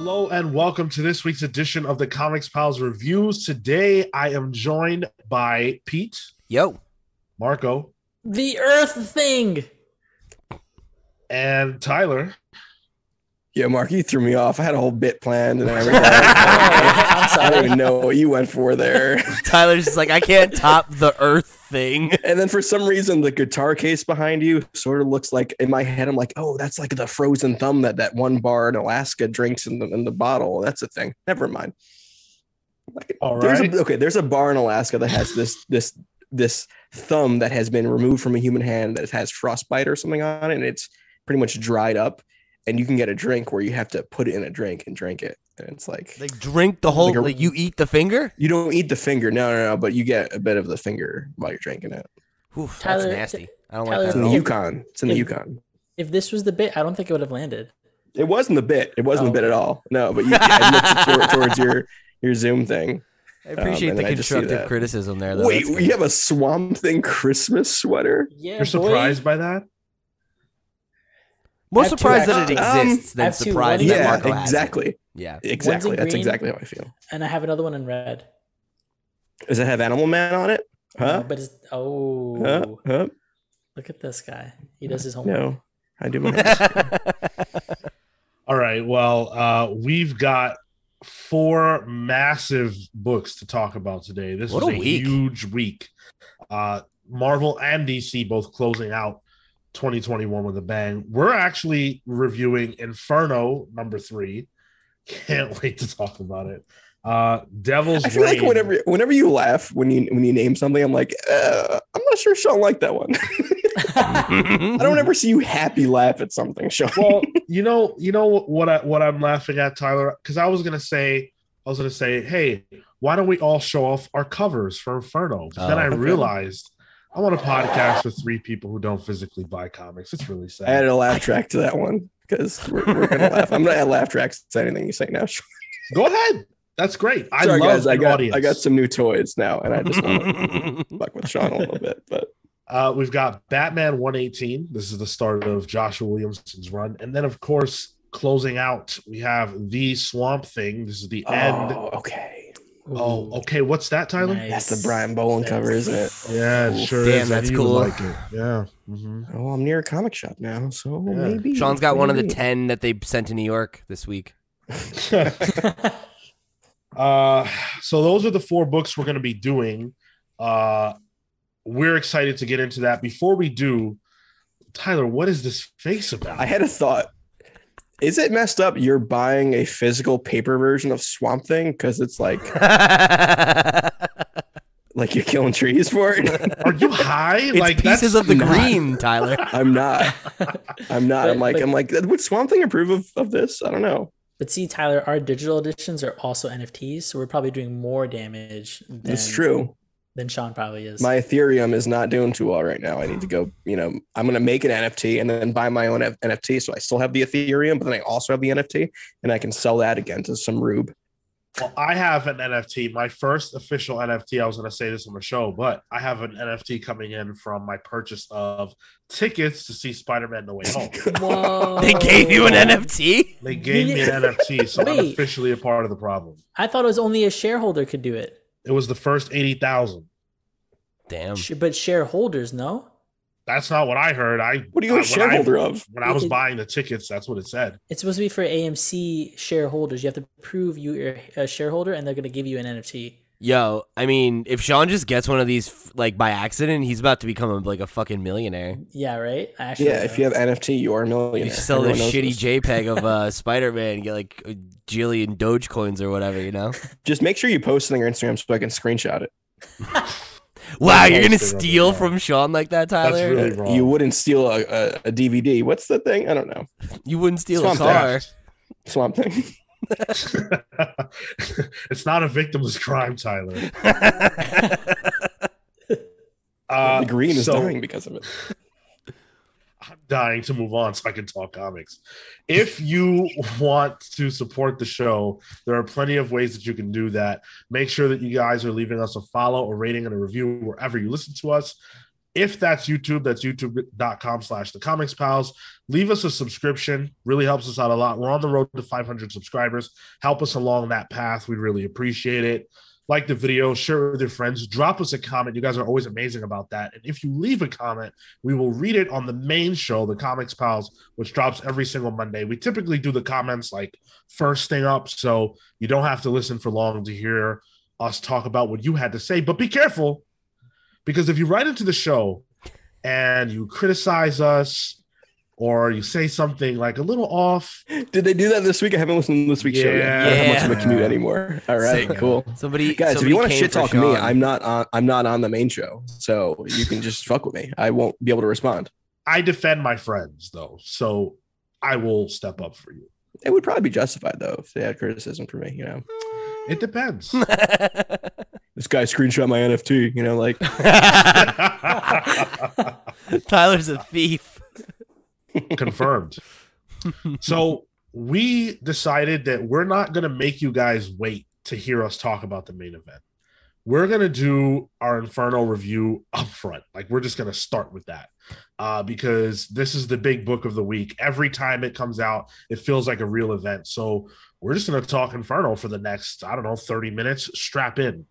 Hello and welcome to this week's edition of the Comics Pals Reviews. Today I am joined by Pete, Yo. Marco, The Earth thing. and Tyler. Yeah, Mark, you threw me off. I had a whole bit planned and everything. I'm I don't even know what you went for there. Tyler's just like, I can't top the Earth thing. And then for some reason, the guitar case behind you sort of looks like in my head. I'm like, oh, that's like the frozen thumb that that one bar in Alaska drinks in the in the bottle. That's a thing. Never mind. Like, All there's a, okay, there's a bar in Alaska that has this this this thumb that has been removed from a human hand that has frostbite or something on it, and it's pretty much dried up. And you can get a drink where you have to put it in a drink and drink it. And it's like Like, drink the whole, Like a- like, you eat the finger? you don't eat the finger, no, no, no, but you get a bit of the finger while you're drinking it. Oof, Tyler- that's nasty. I don't Tyler- like that. It's in the. Yukon. It's in the Yukon. If this was the bit, I don't think it would have landed. It wasn't the bit. It wasn't Oh. the bit at all. No, but you I looked toward, towards your your Zoom thing. I appreciate um, and the then I just see constructive criticism there, though. Wait, That's good. you have a Swamp Thing Christmas sweater? Yeah, You're surprised by that? More I have two surprised that it exists I than have surprised that in- yeah, Marco has it. exactly. Yeah. Exactly. That's green. exactly how I feel. And I have another one in red. Does it have Animal Man on it? No, Huh? but it's oh, Huh? Huh? look at this guy. He does his homework. No. I do my best. All right. Well, uh, we've got four massive books to talk about today. This What was a a, week. huge week. Uh, Marvel and DC both closing out 2021 with a bang. We're actually reviewing Inferno number three. Can't wait to talk about it. Uh, Devil's I feel like whenever whenever you laugh when you when you name something, I'm like, uh, I'm not sure Sean liked that one. I don't ever see you happy laugh at something, Sean. well, you know, you know what I what I'm laughing at, Tyler, because I was gonna say, I was gonna say, hey, why don't we all show off our covers for Inferno? But then Oh, I okay. realized I want a podcast with three people who don't physically buy comics. It's really sad. I added a laugh track to that one because we're, we're gonna laugh. I'm gonna add laugh tracks to anything you say now. Go ahead. That's great. I Sorry, love guys. I got audience. I got some new toys now, and I just want to fuck with Sean a little bit. But Uh, we've got Batman 118. This is the start of Joshua Williamson's run, and then of course closing out, we have the Swamp Thing. This is the end. oh, okay, Oh, okay. What's that, Tyler? Nice. that's the Brian Bowen cover, isn't it? Yeah, it sure Damn, is. I that's knew you would cool. Like it. Yeah. Mhm. Oh, I'm near a comic shop now, so Yeah. maybe Sean's got one of the 10 that they sent to New York this week. uh, so those are the four books we're going to be doing. Uh, we're excited to get into that. Before we do, Tyler, what is this face about? I had a thought. Is it messed up? You're buying a physical paper version of Swamp Thing because it's like like you're killing trees for it. Are you high? it's like pieces of the not- green, Tyler. I'm not. I'm not. But- I'm like. but- I'm like. Would Swamp Thing approve of, of this? I don't know. But see, Tyler, our digital editions are also NFTs, so we're probably doing more damage. Than, It's true. Than Sean probably is. My Ethereum is not doing too well right now. I need to go. You know, I'm gonna make an NFT and then buy my own F- NFT. So I still have the Ethereum, but then I also have the NFT, and I can sell that again to some rube. well, I have an NFT. My first official NFT. I was going to say this on the show, but I have an NFT coming in from my purchase of tickets to see Spider-Man: No Way Home. Whoa. They gave you an NFT? They gave me an NFT, so I'm officially a part of the problem. I thought it was only a shareholder could do it. It was the first eighty thousand. Damn. But shareholders, no? That's not what I heard. I What are you I- a when shareholder I, of? When I was It- buying the tickets, that's what it said. It's supposed to be for AMC shareholders. You have to prove you're a shareholder, and they're going to give you an NFT. Yo, I mean, if Sean just gets one of these like by accident, he's about to become a, like a fucking millionaire. Yeah, right. Actually Yeah, if you have NFT, you are a millionaire. You sell this Everyone knows shitty this. JPEG of uh, Spider Man get like a jillion Dogecoins or whatever, you know? Just make sure you post it on your Instagram so I can screenshot it. Wow, you're gonna Post it on steal there. from Sean like that, Tyler? really- wrong. You wouldn't steal a, a, a DVD. What's the thing? I don't know. You wouldn't steal Swamp a car. Swamp Thing. it's not a victimless crime, Tyler. Uh, the green is so- dying because of it. I'm dying to move on so I can talk comics. If you want to support the show, there are plenty of ways that you can do that. Make sure that you guys are leaving us a follow, a rating, and a review wherever you listen to us. If that's YouTube, that's youtube.com slash the comics pals. Leave us a subscription. Really helps us out a lot. We're on the road to 500 subscribers. Help us along that path. We'd really appreciate it. Like the video, share it with your friends, drop us a comment. You guys are always amazing about that. And if you leave a comment, we will read it on the main show, the Comics Pals, which drops every single Monday. We typically do the comments like first thing up, so you don't have to listen for long to hear us talk about what you had to say. But be careful because if you write into the show and you criticize us or you say something like a little off, Did they do that this week? I haven't listened to this week's show yet. I don't have much of a commute anymore. All right, So- cool. Somebody, Guys, if you want to shit for talk me, I'm not on I'm not on the main show. So you can just fuck with me. I won't be able to respond. I defend my friends though, so I will step up for you. It would probably be justified though if they had criticism for me, you know. It depends. This guy screenshot my NFT, you know, like Tyler's a thief. Confirmed. so we decided that we're not going to make you guys wait to hear us talk about the main event. We're going to do our Inferno review up front. Like, we're just going to start with that uh, because this is the big book of the week. Every time it comes out, it feels like a real event. So, we're just going to talk Inferno for the next, I don't know, 30 minutes. Strap in.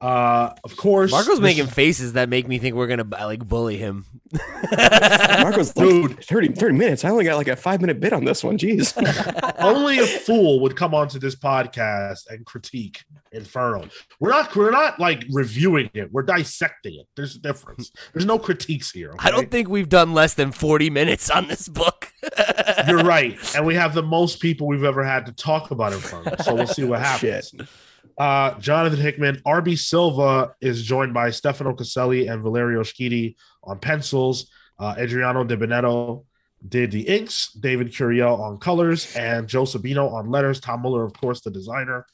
Uh, of course, Marco's this- making faces that make me think we're gonna uh, like bully him. Marco's like Dude. 30, 30 minutes. I only got like a five minute bit on this one. Jeez. only a fool would come onto this podcast and critique Inferno. We're not we're not like reviewing it. We're dissecting it. There's a difference. There's no critiques here. I don't think we've done less than 40 minutes on this book. you're right. And we have the most people we've ever had to talk about Inferno. So we'll see what happens. Uh, Jonathan Hickman, RB Silva is joined by Stefano Caselli and Valerio Schiti on pencils. Uh, Adriano Di Benedetto did the inks, David Curiel on colors, and Joe Sabino on letters. Tom Muller, of course, the designer.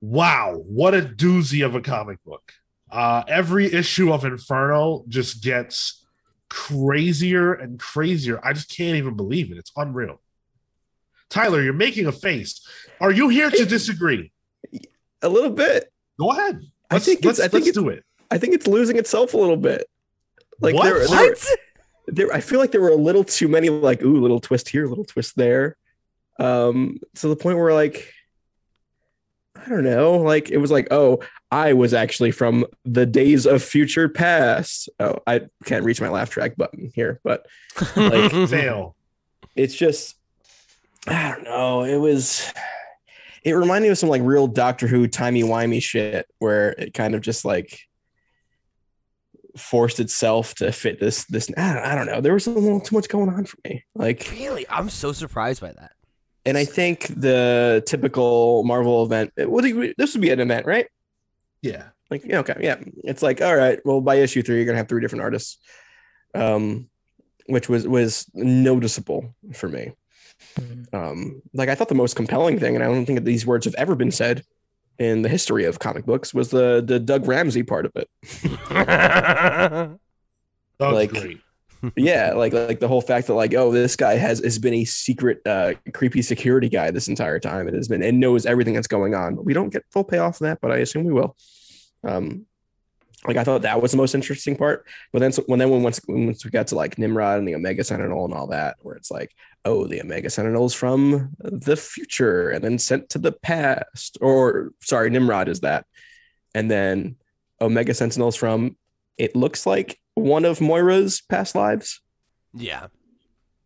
Wow, what a doozy of a comic book. Uh, every issue of Inferno just gets crazier and crazier. I just can't even believe it. It's unreal. Tyler, you're making a face. Are you here to disagree? A little bit. Go ahead. I Let's, think it's- let's, I think let's it's- do it. I think it's losing itself a little bit. Like What? there, there, there, I feel like there were a little too many like ooh, little twist here, little twist there. Um, to the point where like I don't know, like it was like, oh, I was actually from the days of future past. Oh, I can't reach my laugh track button here, but like Fail. it's just I don't know. It was it reminded me of some like real Doctor Who timey wimey shit where it kind of just like forced itself to fit this this I don't, I don't know. There was a little too much going on for me. Like really? I'm so surprised by that. and I think the typical Marvel event what you, this would be an event, right? Yeah. Like yeah, okay, yeah. It's like all right, well by issue 3 you're going to have three different artists. Um which was was noticeable for me. Mhm. um, like I thought the most compelling thing, and I don't think that these words have ever been said in the history of comic books, was the the Doug Ramsey part of it. That Like- great. yeah, like like the whole fact that like oh this guy has has been a secret uh, creepy security guy this entire time and has been and knows everything that's going on. We don't get full payoff of that, but I assume we will. Um, like I thought that was the most interesting part, but then so, when then when once once we got to like Nimrod and the Omega Sentinel and all that, where it's like oh the Omega Sentinel's from the future and then sent to the past, or sorry Nimrod is that, and then Omega Sentinel's from it looks like one of Moira's past lives. Yeah.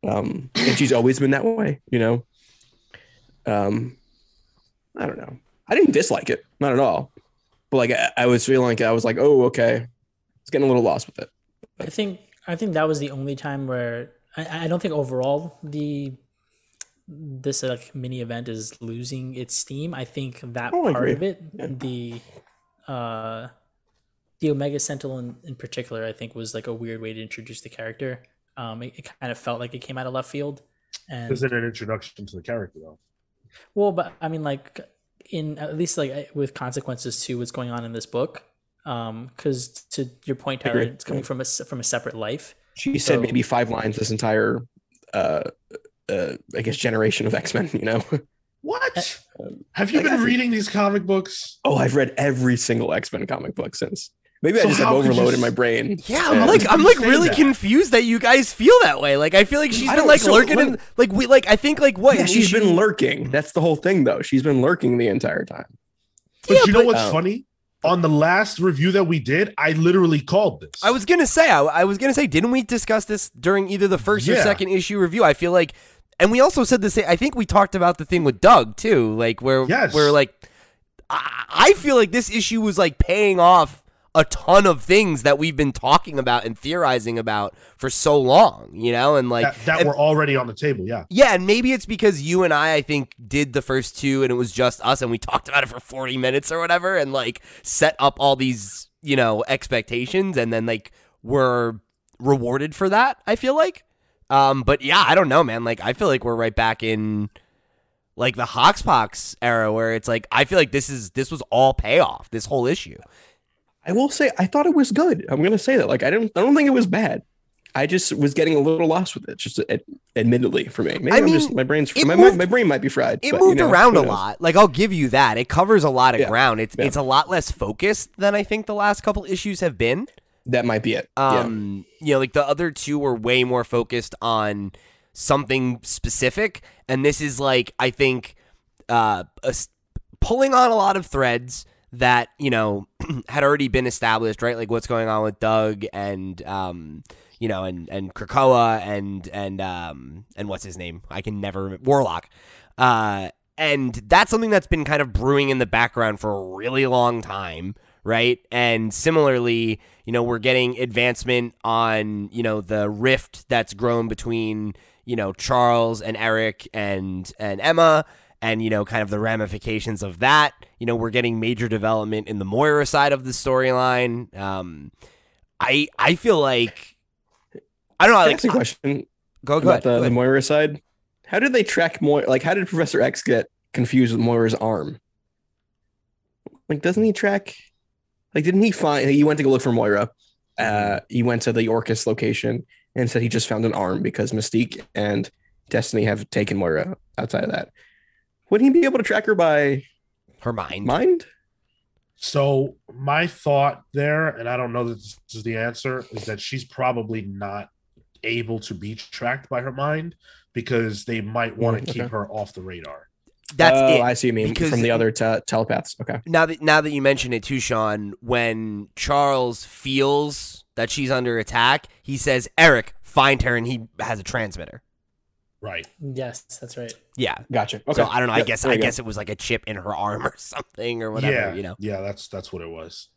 um and she's always been that way you know? Um i don't know. I didn't dislike it not at all but like i, I was feeling like i was like oh okay it's getting a little lost with it I think I think that was the only time where I, I don't think overall the this like mini event is losing its steam. I think that Oh, part of it, Yeah. the uh the Omega Sentinel in, in particular, I think was like a weird way to introduce the character. Um, it, it kind of felt like it came out of left field, and Isn't an introduction to the character though? well, but I mean, like in at least like with consequences to what's going on in this book. Um, because to your point, Tyler, it's coming from a from a separate life. she said maybe five lines this entire uh uh i guess generation of x-men you know What? Um, Have you like, been I think- reading these comic books? oh i've read every single x-men comic book since Maybe So I just have how could overload in my brain. Yeah, I'm like I'm like really that? confused that you guys feel that way. Like I feel like she's been like so lurking let in like we like I think like what Yeah, in she's issue- been lurking. That's the whole thing, though. She's been lurking the entire time. But Yeah, you know but- what's Oh. funny? On the last review that we did, I literally called this. I was gonna say I, I was gonna say didn't we discuss this during either the first or second issue review? I feel like, and we also said the same. I think we talked about the thing with Doug too, like where Yes. where like I, I feel like this issue was like paying off a ton of things that we've been talking about and theorizing about for so long, you know, and like that, that and- were already on the table. Yeah. Yeah, and maybe it's because you and I, I think, did the first two and it was just us and we talked about it for 40 minutes or whatever and like set up all these, you know, expectations and then like were rewarded for that, I feel like. Um, but yeah, I don't know, man. Like, I feel like we're right back in like the Hoxpox era where it's like, I feel like this is, this was all payoff, this whole issue. I will say I thought it was good. I'm gonna say that. Like I don't I don't think it was bad. I just was getting a little lost with it. Just ad- admittedly for me. Maybe I mean, just my brain's my, moved- my brain might be fried. It but, you moved know, around a lot. Like I'll give you that. It covers a lot of Yeah. ground. It's Yeah. it's a lot less focused than I think the last couple issues have been. That might be it. yeah. Um, you know, like the other two were way more focused on something specific, and this is like I think uh, a pulling on a lot of threads that you know had already been established, right? Like what's going on with Doug and um, you know, and and Krakoa and and um and what's his name? I can never remember. Warlock. Uh, and that's something that's been kind of brewing in the background for a really long time, right? And similarly, you know, we're getting advancement on, you know, the rift that's grown between, you know, Charles and Eric and and Emma and you know, kind of the ramifications of that. You know, we're getting major development in the Moira side of the storyline. Um I I feel like I don't know, like a question go go about ahead. the, go the. Moira side. How did they track Moira? Like, how did Professor X get confused with Moira's arm? Like, doesn't he track? Like, didn't he find? He went to go look for Moira. Uh, he went to the Orchis location and said he just found an arm because Mystique and Destiny have taken Moira outside of that. Wouldn't he be able to track her by Her mind. mind? So my thought there, and I don't know that this is the answer, is that she's probably not able to be tracked by her mind because they might want Mm, to keep her off the radar. That's oh, it. I see. You mean Because from the other te- telepaths? Okay. now that now that you mention it too, Sean, when Charles feels that she's under attack, he says, "Eric, find her," and he has a transmitter. Right. Yes, that's right. Yeah. Gotcha. Okay. So I don't know. I guess I go. guess it was like a chip in her arm or something or whatever. yeah. You know. Yeah, that's that's what it was.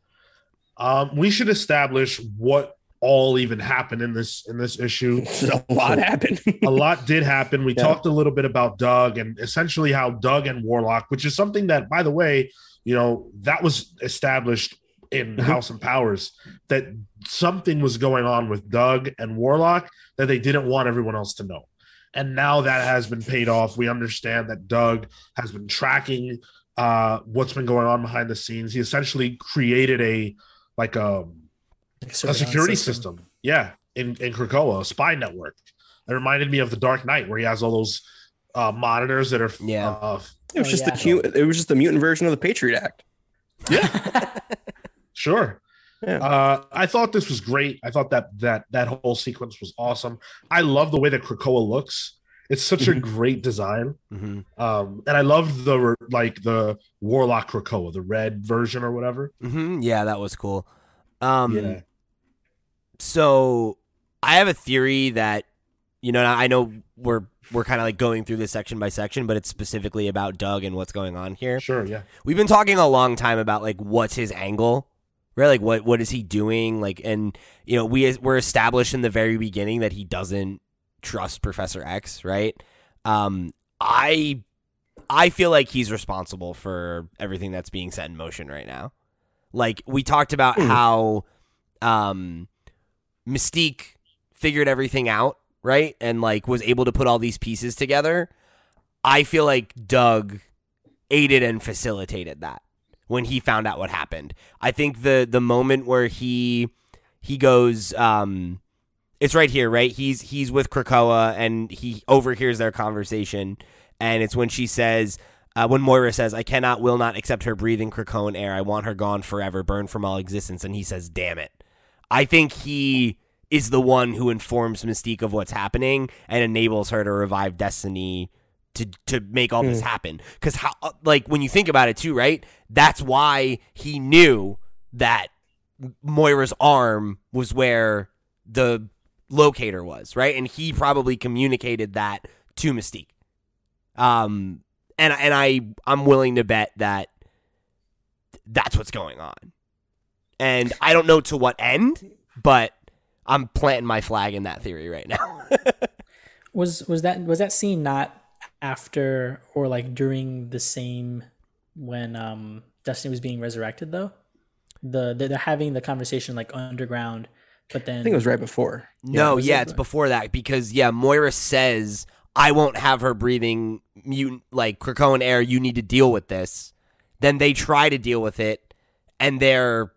Um, we should establish what all even happened in this in this issue. a lot happened. a lot did happen. We Yeah. talked a little bit about Doug and essentially how Doug and Warlock, which is something that, by the way, you know, that was established in Mhm. House and Powers that something was going on with Doug and Warlock that they didn't want everyone else to know. And now that has been paid off. We understand that Doug has been tracking uh, what's been going on behind the scenes. He essentially created a like a Like a security system. Yeah, in in Krakoa, a spy network. It reminded me of the Dark Knight, where he has all those uh, monitors that are Yeah. Uh, It was Oh, just yeah. the hu- it was just the mutant version of the Patriot Act. Yeah, sure. Yeah. Uh, I thought this was great. I thought that that that whole sequence was awesome. I love the way that Krakoa looks. It's such a Mhm. great design. hmm Um, and I love the like the Warlock Krakoa, the red version or whatever. hmm Yeah, that was cool. Um, yeah. So I have a theory that you know I know we're we're kind of like going through this section by section, but it's specifically about Doug and what's going on here. Sure. Yeah. We've been talking a long time about like what's his angle, right? Like what what is he doing? Like, and you know we we're established in the very beginning that he doesn't trust Professor X, right? Um, I I feel like he's responsible for everything that's being set in motion right now. Like we talked about Hmm. how um Mystique figured everything out, right? And like was able to put all these pieces together. I feel like Doug aided and facilitated that when he found out what happened. I think the the moment where he he goes um it's right here, right? He's he's with Krakoa and he overhears their conversation and it's when she says Uh, when Moira says, "I cannot, will not accept her breathing Krakoan air. I want her gone forever, burned from all existence," and he says, "Damn it." I think he is the one who informs Mystique of what's happening and enables her to revive Destiny to to make all this happen. Because how, uh, like, when you think about it too, right? That's why he knew that Moira's arm was where the locator was, right? And he probably communicated that to Mystique. Um, and and I I'm willing to bet that that's what's going on. And I don't know to what end, but I'm planting my flag in that theory right now. Was was that was that scene not after or like during the same when um Destiny was being resurrected though? The they're having the conversation like underground, but then I think it was right before. no, was yeah, it's before that because yeah, Moira says I won't have her breathing mutant like Krakoan air. You need to deal with this. Then they try to deal with it, and they're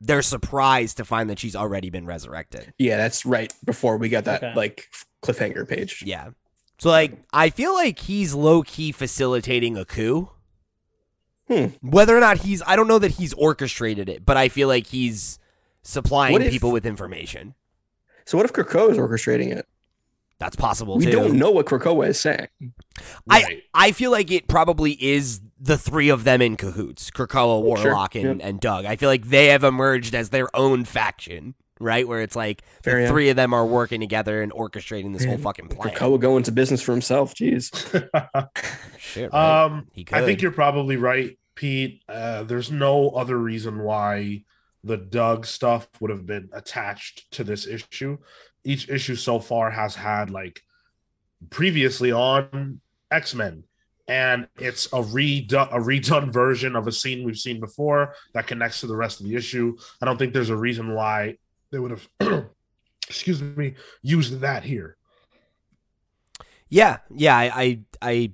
they're surprised to find that she's already been resurrected. Yeah, that's right before we got that Okay. like cliffhanger page. Yeah. So like I feel like he's low key facilitating a coup. Hmm. Whether or not he's I don't know that he's orchestrated it, but I feel like he's supplying if- people with information. So what if Krakoa is orchestrating it? That's possible We too. don't know what Krakoa is saying. I I feel like it probably is the three of them in cahoots: Krakoa, Sure, Warlock, and, yep. and Doug. I feel like they have emerged as their own faction, right? Where it's like Fair, the yeah. three of them are working together and orchestrating this whole Man, fucking plan. Krakoa go into business for himself. Jeez. Shit, right? um, He I think you're probably right, Pete. Uh, there's no other reason why the Doug stuff would have been attached to this issue. Each issue so far has had like previously on X Men, and it's a redone a redone version of a scene we've seen before that connects to the rest of the issue. I don't think there's a reason why they would have, excuse me, used that here. Yeah, yeah, I, I, I,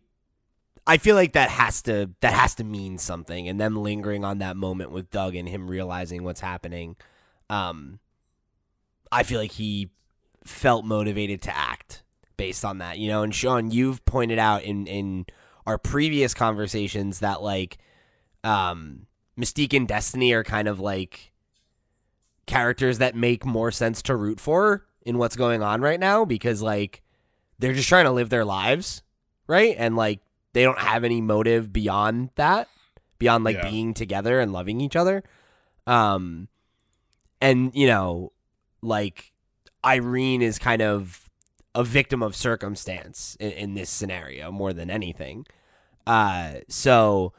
I feel like that has to that has to mean something, and them lingering on that moment with Doug and him realizing what's happening. Um, I feel like he felt motivated to act based on that, you know. And Sean, you've pointed out in in our previous conversations that like, um, Mystique and Destiny are kind of like characters that make more sense to root for in what's going on right now because like they're just trying to live their lives, right? And like they don't have any motive beyond that, beyond like Yeah. being together and loving each other. Um and you know, like Irene is kind of a victim of circumstance in, in this scenario more than anything. Uh so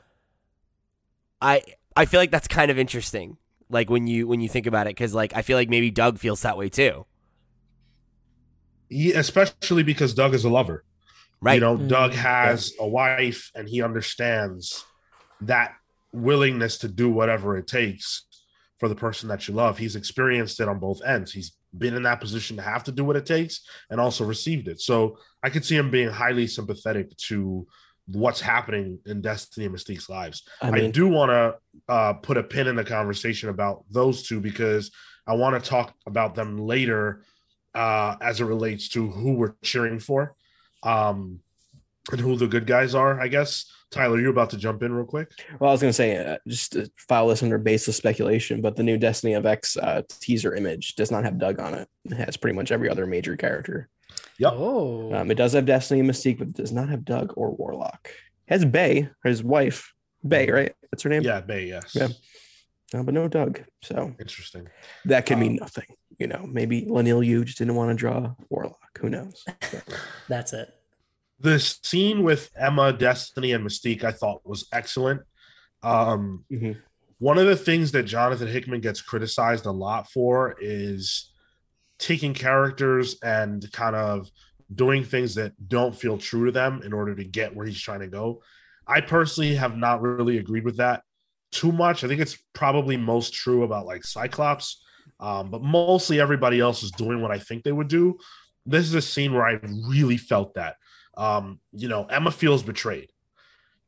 I I feel like that's kind of interesting. Like when you when you think about it cuz like I feel like maybe Doug feels that way too. He, especially because Doug is a lover. Right? You know, Mm, Doug has a wife and he understands that willingness to do whatever it takes for the person that you love. He's experienced it on both ends. He's been in that position to have to do what it takes and also received it. So I could see him being highly sympathetic to what's happening in Destiny and Mystique's lives. I I, do want to uh, put a pin in the conversation about those two because I want to talk about them later uh, as it relates to who we're cheering for um, and who the good guys are, I guess. Tyler, you're about to jump in real quick. well, I was going to say, uh, just to file this under baseless speculation, but the new Destiny of X uh, teaser image does not have Doug on it. It has pretty much every other major character. Yep. Oh, Um, it does have Destiny and Mystique, but it does not have Doug or Warlock. It has Bay, his wife, Bay, right? That's her name. Yeah, Bay, yes. Yeah. Uh, but no Doug. So Interesting. that could mean Um, nothing. You know, maybe Leinil Yu just didn't want to draw Warlock. Who knows? that's it. The scene with Emma, Destiny, and Mystique I thought was excellent. Um, Mhm. one of the things that Jonathan Hickman gets criticized a lot for is taking characters and kind of doing things that don't feel true to them in order to get where he's trying to go. I personally have not really agreed with that too much. I think it's probably most true about like Cyclops, um, but mostly everybody else is doing what I think they would do. This is a scene where I really felt that. Um, you know, Emma feels betrayed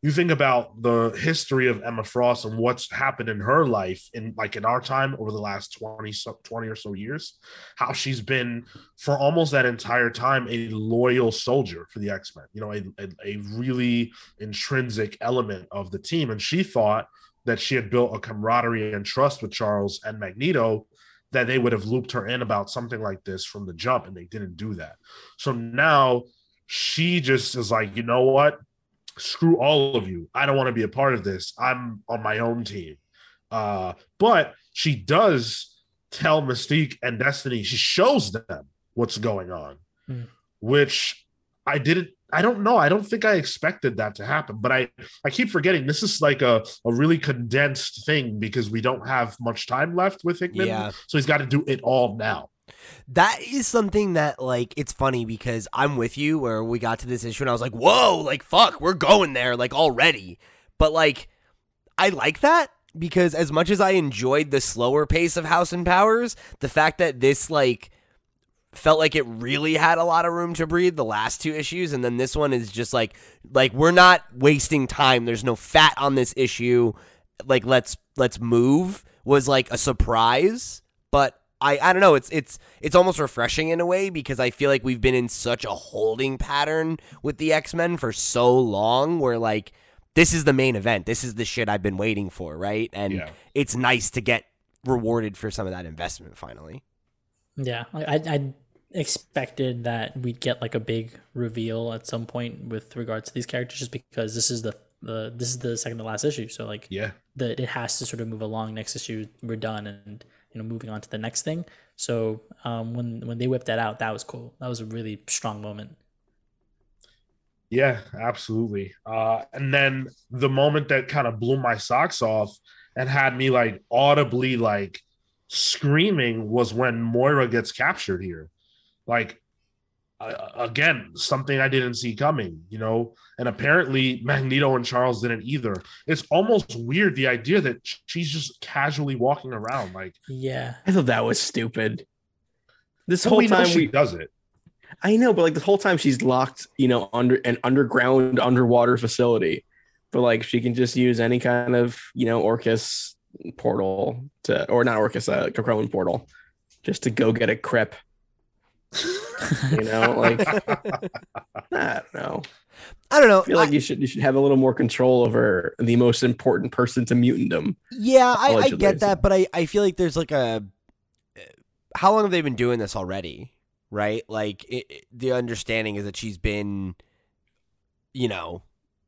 you think about the history of Emma Frost and what's happened in her life in like in our time over the last 20 so 20 or so years, how she's been for almost that entire time a loyal soldier for the X-Men, you know, a, a, a really intrinsic element of the team. And she thought that she had built a camaraderie and trust with Charles and Magneto that they would have looped her in about something like this from the jump, and they didn't do that. So now she just is like, you know what? Screw all of you. I don't want to be a part of this. I'm on my own team. Uh, but she does tell Mystique and Destiny, she shows them what's going on, mm. which I didn't. I don't know. I don't think I expected that to happen, but I, I keep forgetting this is like a, a really condensed thing because we don't have much time left with Hickman. Yeah. So he's got to do it all now. That is something that like it's funny because I'm with you where we got to this issue and I was like, "Whoa, like fuck, we're going there like already." But like I like that because as much as I enjoyed the slower pace of House and Powers, the fact that this like felt like it really had a lot of room to breathe the last two issues and then this one is just like like we're not wasting time. There's no fat on this issue. Like let's let's move was like a surprise, but I, I don't know. It's it's it's almost refreshing in a way because I feel like we've been in such a holding pattern with the X Men for so long. Where like this is the main event. This is the shit I've been waiting for, right? And yeah. it's nice to get rewarded for some of that investment finally. Yeah, I, I expected that we'd get like a big reveal at some point with regards to these characters, just because this is the the this is the second to last issue. So like, yeah, the it has to sort of move along. Next issue, we're done, and you know moving on to the next thing. So um, when when they whipped that out, that was cool. That was a really strong moment. Yeah, absolutely. Uh, and then the moment that kind of blew my socks off and had me like audibly like screaming was when Moira gets captured here. Like uh, again, something I didn't see coming, you know, and apparently Magneto and Charles didn't either. It's almost weird the idea that she's just casually walking around. Like, yeah, I thought that was stupid. This whole time she we, does it. I know, but like this whole time she's locked, you know, under an underground underwater facility. But like she can just use any kind of, you know, Orchis portal to, or not Orchis, uh, Krakoan portal, just to go get a crep you know, like I don't know. I don't know. I feel like I, you should you should have a little more control over the most important person to mutantdom. Yeah, I, I get that, but I, I feel like there's like a how long have they been doing this already? Right? Like it, it, the understanding is that she's been, you know,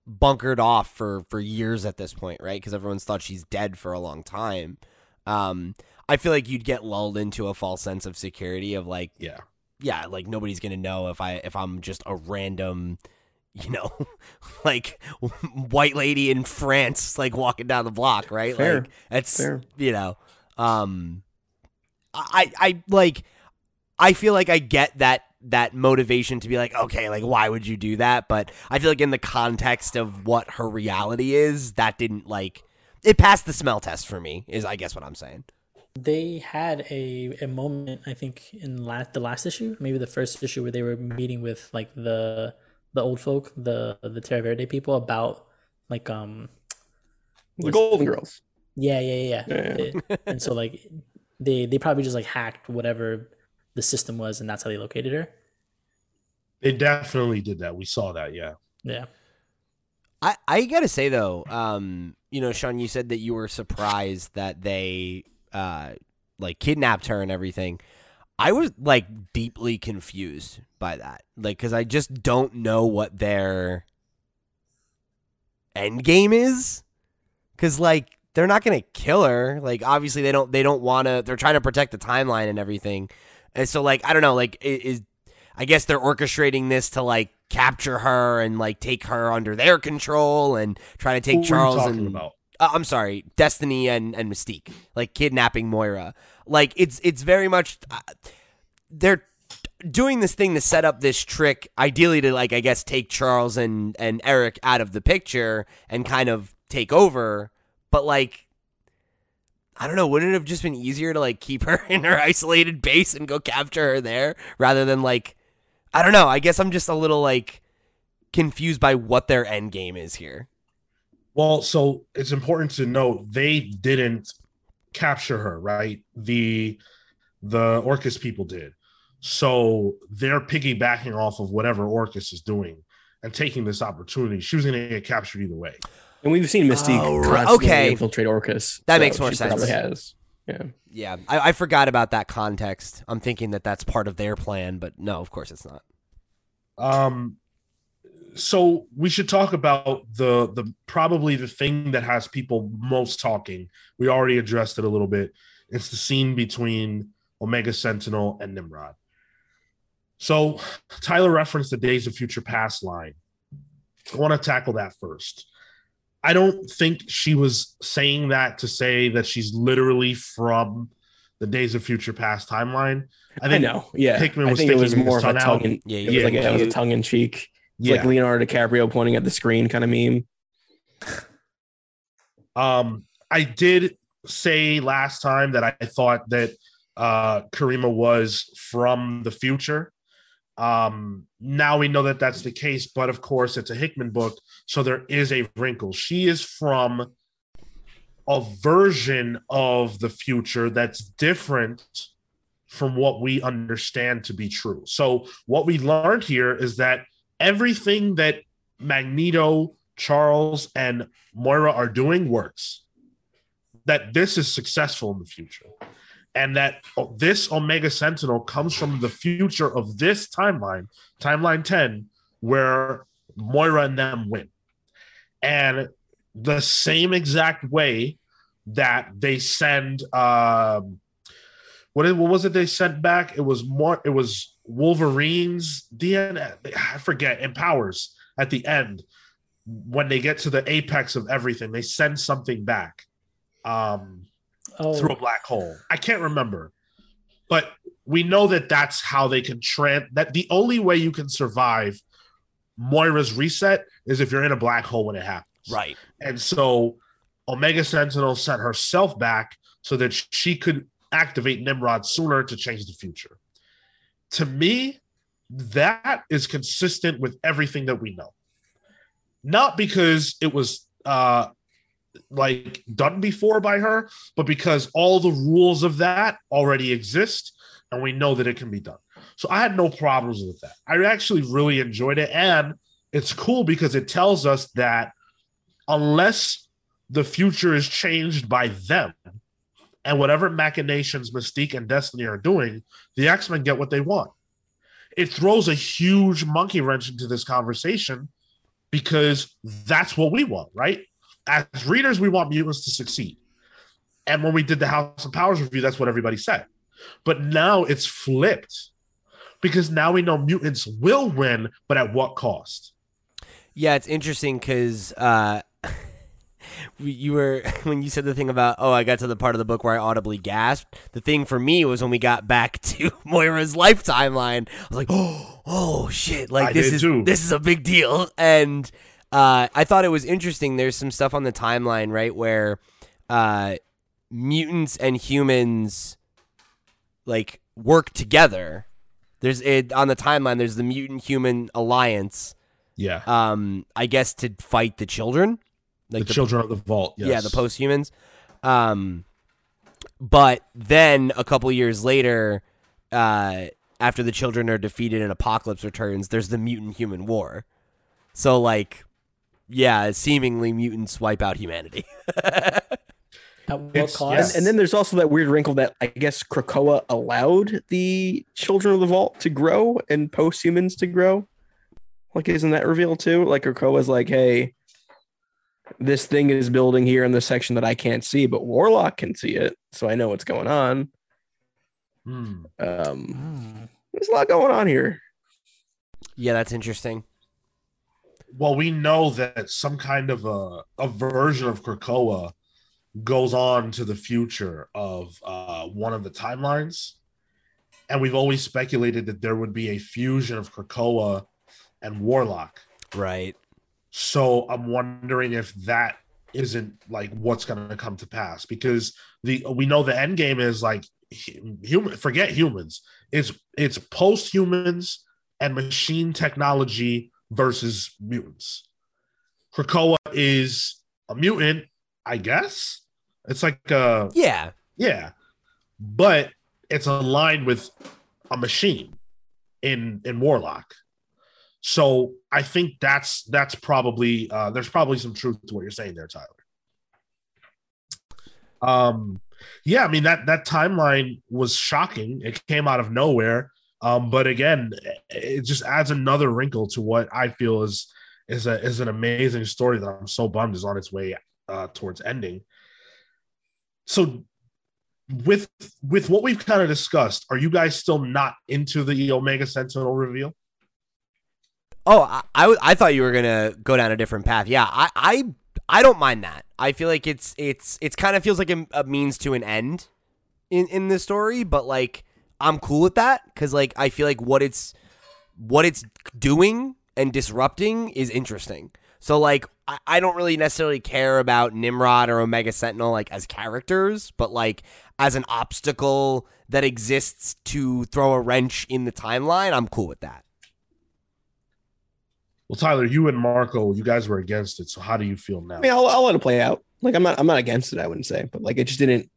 bunkered off for for years at this point, right? Because everyone's thought she's dead for a long time. Um, I feel like you'd get lulled into a false sense of security of like, yeah, yeah, like nobody's gonna know if I if I'm just a random, you know, like white lady in France, like walking down the block, right? Fair. Like that's Fair. you know, um, I I like I feel like I get that that motivation to be like, okay, like why would you do that? But I feel like in the context of what her reality is, that didn't like it passed the smell test for me. Is I guess what I'm saying. They had a, a moment, I think, in last the last issue, maybe the first issue, where they were meeting with like the the old folk, the the Terra Verde people about like um the Golden Girls. Yeah, yeah, yeah. yeah. yeah. and so like they they probably just like hacked whatever the system was, and that's how they located her. They definitely did that. We saw that. Yeah. Yeah. I I gotta say though, um, you know, Sean, you said that you were surprised that they uh, like kidnapped her and everything. I was like deeply confused by that, like because I just don't know what their end game is. Because like they're not gonna kill her. Like obviously they don't they don't want to. They're trying to protect the timeline and everything. And so like I don't know. Like is I guess they're orchestrating this to like capture her and like take her under their control and try to take Who Charles and about? Uh, I'm sorry, Destiny and and Mystique, like kidnapping Moira. Like it's it's very much uh, they're doing this thing to set up this trick, ideally to like I guess take Charles and and Eric out of the picture and kind of take over. But like, I don't know, wouldn't it have just been easier to like keep her in her isolated base and go capture her there rather than like, I don't know. I guess I'm just a little like confused by what their end game is here. Well, so it's important to note they didn't capture her, right? The the Orchis people did. So they're piggybacking off of whatever Orchis is doing and taking this opportunity. She was going to get captured either way. And we've seen Mystique Oh, constantly Okay. infiltrate Orchis. That so makes more she sense. Probably has. Yeah. Yeah, I, I forgot about that context. I'm thinking that that's part of their plan, but no, of course it's not. Um, so we should talk about the the probably the thing that has people most talking. We already addressed it a little bit. It's the scene between Omega Sentinel and Nimrod. So Tyler referenced the Days of Future Past line. I want to tackle that first. I don't think she was saying that to say that she's literally from the Days of Future Past timeline. I I, think know. Yeah. Hickman I was think it was more of a tongue in, Yeah, it was yeah, like it was a tongue in cheek. It's Yeah. like Leonardo DiCaprio pointing at the screen kind of meme. Um, I did say last time that I thought that uh, Karima was from the future. Um, now we know that that's the case, but of course, it's a Hickman book, so there is a wrinkle. She is from a version of the future that's different from what we understand to be true. So, what we learned here is that everything that Magneto, Charles, and Moira are doing works. That this is successful in the future. And that this Omega Sentinel comes from the future of this timeline, timeline 10, where Moira and them win. And the same exact way that they send um what, it- what was it they sent back? It was more it was Wolverine's DNA. I forget, empowers at the end when they get to the apex of everything, they send something back um, Oh, through a black hole. I can't remember, but we know that that's how they can tran. That the only way you can survive Moira's reset is if you're in a black hole when it happens. Right. And so Omega Sentinel sent herself back so that she could activate Nimrod sooner to change the future. To me, that is consistent with everything that we know. Not because it was uh like done before by her, but because all the rules of that already exist and we know that it can be done. So I had no problems with that. I actually really enjoyed it and it's cool because it tells us that unless the future is changed by them and whatever machinations Mystique and Destiny are doing, the X Men get what they want. It throws a huge monkey wrench into this conversation because that's what we want, right? As readers, we want mutants to succeed. And when we did the House of Powers review, that's what everybody said. But now it's flipped because now we know mutants will win, but at what cost? Yeah, it's interesting because uh, you were when you said the thing about oh, I got to the part of the book where I audibly gasped. The thing for me was when we got back to Moira's life timeline. I was like, oh, oh shit! Like I this is too. this is a big deal. And uh, I thought it was interesting. There's some stuff on the timeline right where uh, mutants and humans like work together. There's it on the timeline. There's the mutant human alliance Yeah. um i guess to fight the children like the, children of the vault. Yes. yeah the post-humans um but then a couple years later uh after the children are defeated and apocalypse returns there's the mutant human war so like yeah seemingly mutants wipe out humanity at what It's- cost? yes. And then there's also that weird wrinkle that I guess Krakoa allowed the children of the vault to grow and post humans to grow. Like, isn't that revealed too? Like Krakoa's like, hey, this thing is building here in the section that I can't see, but Warlock can see it, so I know what's going on. Hmm. Um, there's a lot going on here. yeah that's interesting Well, we know that some kind of a, a version of Krakoa goes on to the future of uh, one of the timelines. And we've always speculated that there would be a fusion of Krakoa and Warlock. right So I'm wondering if that isn't like what's going to come to pass because the we know the end game is like human forget humans it's it's post humans and machine technology versus mutants krakoa is a mutant, I guess. It's like uh Yeah. yeah, but it's aligned with a machine in in Warlock. So I think that's that's probably uh there's probably some truth to what you're saying there, Tyler. Um yeah, I mean that that timeline was shocking. It came out of nowhere. Um, but again, it just adds another wrinkle to what I feel is is a is an amazing story that I'm so bummed is on its way uh, towards ending. So with with what we've kind of discussed, are you guys still not into the Omega Sentinel reveal? Oh, I I thought you were gonna go down a different path. Yeah, I, I, I don't mind that. I feel like it's it's it's kind of feels like a, a means to an end in in the story, but like I'm cool with that because like I feel like what it's what it's doing and disrupting is interesting. So like I, I don't really necessarily care about Nimrod or Omega Sentinel like as characters, but like as an obstacle that exists to throw a wrench in the timeline, I'm cool with that. Well, Tyler, you and Marco, you guys were against it. So how do you feel now? I mean, I'll, I'll let it play out. Like I'm not I'm not against it. I wouldn't say, but like it just didn't.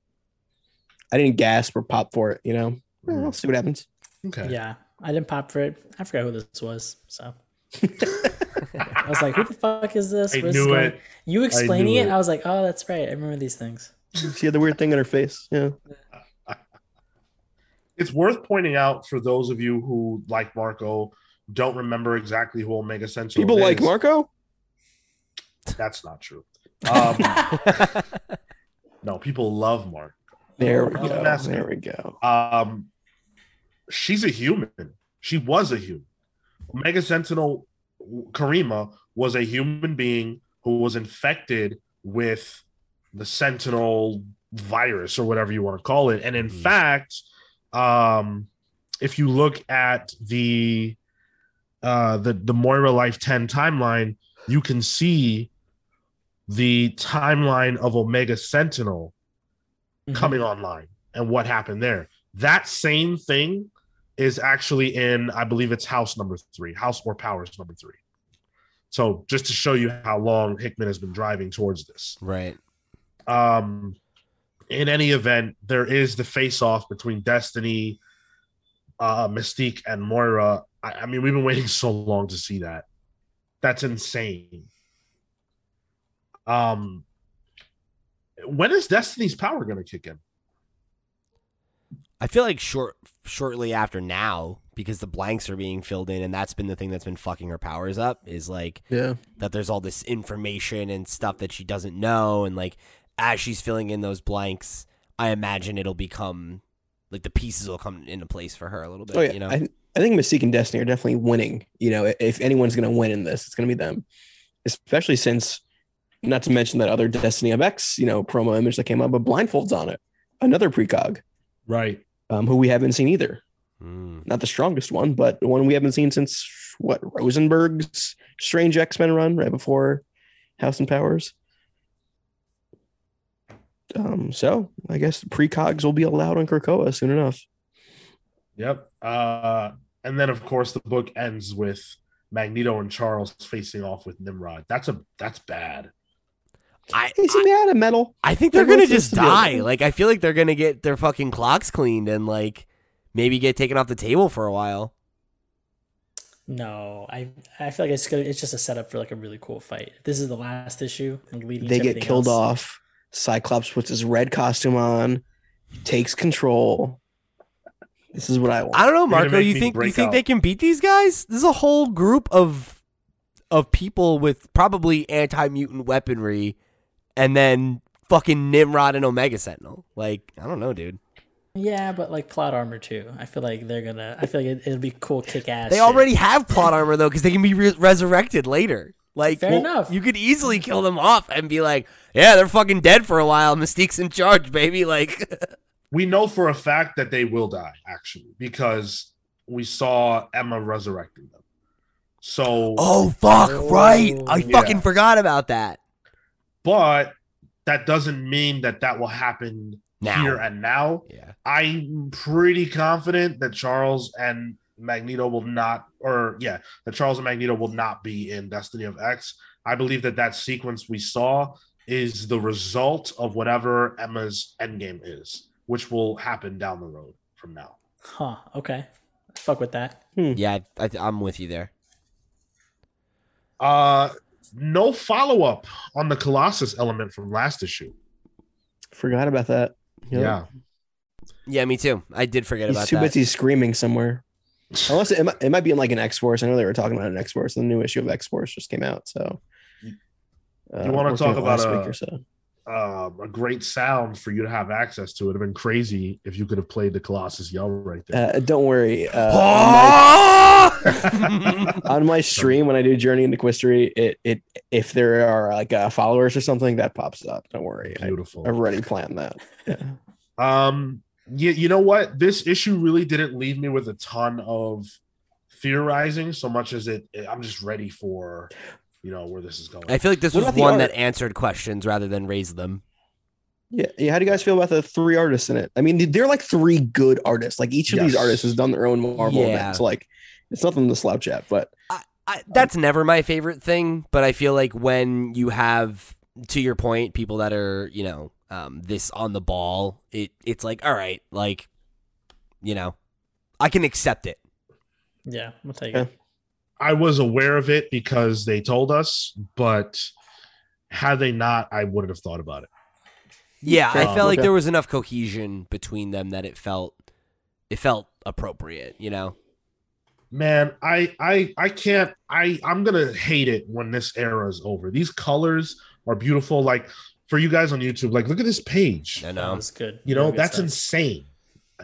I didn't gasp or pop for it. You know, Mm. I'll see what happens. okay. Yeah, I didn't pop for it. I forgot who this was. So I was like, "Who the fuck is this? I Where's knew going?" it. You explaining knew it, it. I was like, "Oh, that's right. I remember these things." She had the weird thing on her face. Yeah. It's worth pointing out for those of you who, like Marco, don't remember exactly who Omega Sentinel People like. Marco. That's not true. Um, no, people love Mark. There we go. that's There we go. Um, she's a human. She was a human. Omega Sentinel Karima was a human being who was infected with the Sentinel virus or whatever you want to call it. And in Mhm. fact, um, if you look at the uh, the the Moira Life 10 timeline, you can see the timeline of Omega Sentinel Mhm. coming online and what happened there. That same thing is actually in, I believe it's house number three, house or powers number three. So just to show you how long Hickman has been driving towards this. right. Um, in any event, there is the face off between Destiny, uh, Mystique, and Moira. I, I mean, we've been waiting so long to see that. That's insane. Um, when is Destiny's power going to kick in? I feel like short shortly after now because the blanks are being filled in and that's been the thing that's been fucking her powers up is like Yeah. that there's all this information and stuff that she doesn't know and like as she's filling in those blanks I imagine it'll become like the pieces will come into place for her a little bit, Oh yeah. you know. I, I think Mystique and Destiny are definitely winning. You know, if anyone's going to win in this, it's going to be them. Especially since, not to mention that other Destiny of X, you know, promo image that came up, but blindfolds on it. Another precog, Right. um, who we haven't seen either. Mm. Not the strongest one, but the one we haven't seen since what Rosenberg's Strange X Men run right before House and Powers. Um, so I guess precogs will be allowed on Krakoa soon enough. Yep. Uh, and then of course the book ends with Magneto and Charles facing off with Nimrod. That's a that's bad. I, Hey, see me out of metal. I think they're They're gonna just supposed to die. okay. Like I feel like they're gonna get their fucking clocks cleaned and like maybe get taken off the table for a while. No, I I feel like it's gonna, it's just a setup for like a really cool fight. If this is the last issue, like leading They to get killed else, off. Cyclops puts his red costume on, takes control. This is what I want. I don't know, Marco. You think you think out. they can beat these guys? There's a whole group of of people with probably anti mutant weaponry, and then fucking Nimrod and Omega Sentinel. Like I don't know, dude. Yeah, but like plot armor too. I feel like they're gonna. I feel like it, it'll be cool, kick ass. They already have plot armor though, because they can be re- resurrected later. Like Fair enough. you could easily kill them off and be like, yeah, they're fucking dead for a while. Mystique's in charge, baby. Like We know for a fact that they will die, actually, because we saw Emma resurrecting them. So Oh fuck, oh, right. I Oh, fucking yeah. forgot about that. but that doesn't mean that that will happen Now. here and now. Yeah. I'm pretty confident that Charles and Magneto will not, or yeah, that Charles and Magneto will not be in Destiny of X. I believe that that sequence we saw is the result of whatever Emma's endgame is, which will happen down the road from now. Huh. Okay. Fuck with that. Yeah, I, I, I'm with you there. Uh no follow up on the Colossus element from last issue. Forgot about that. Yep. Yeah. Yeah, me too. I did forget He's about too that. busy screaming somewhere. Unless it, it, might, it might be in like an X Force. I know they were talking about an X Force. The new issue of X Force just came out. So, uh, You wanna talk on it last about, week uh, so? Um, a great sound for you to have access to. It'd have been crazy if you could have played the Colossus yell right there. Uh, don't worry. Uh, on, my, on my stream when I do Journey into Quistery, it it if there are like uh, followers or something that pops up. Don't worry. I, Beautiful. I've already planned that. Yeah. Um, you, you know what? This issue really didn't leave me with a ton of theorizing so much as it, I'm just ready for, you know, where this is going. I feel like this What was one art? that answered questions rather than raised them. Yeah, yeah. How do you guys feel about the three artists in it? I mean, they're like three good artists. Like each of these artists has done their own Marvel Yeah. events. Like it's nothing to slouch at, but I, that's never my favorite thing, but I feel like when you have, to your point, people that are you know um, this on the ball, it it's like all right, like you know, I can accept it. Yeah, we'll take Yeah. it. I was aware of it because they told us, but had they not, I wouldn't have thought about it. Yeah, I Um, felt like okay. there was enough cohesion between them that it felt it felt appropriate. You know, Man, I I I can't I I'm gonna hate it when this era is over. These colors are beautiful. Like for you guys on YouTube, like look at this page. I That know. was good. You know, that's stuff. insane.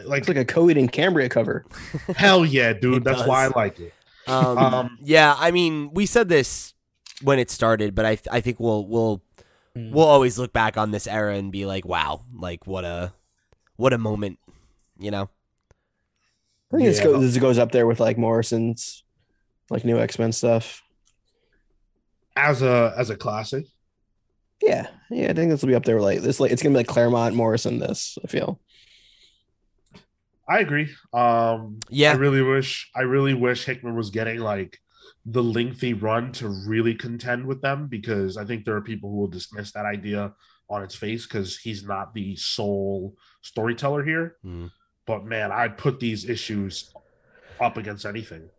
Like, it's like a Coed and Cambria cover. hell yeah, dude. That's does. why I like it. Um, Um, yeah, I mean, we said this when it started, but I I think we'll we'll Mm. we'll always look back on this era and be like, wow, like what a what a moment, you know. I think this, Yeah. goes, this goes up there with like Morrison's like new X Men stuff. as a as a classic. Yeah, yeah. I think this will be up there like this. Like it's gonna be like Claremont Morrison. This I feel. I agree. Um, Yeah. I really wish I really wish Hickman was getting like the lengthy run to really contend with them because I think there are people who will dismiss that idea on its face because he's not the sole storyteller here. Mm. But man, I'd put these issues up against anything.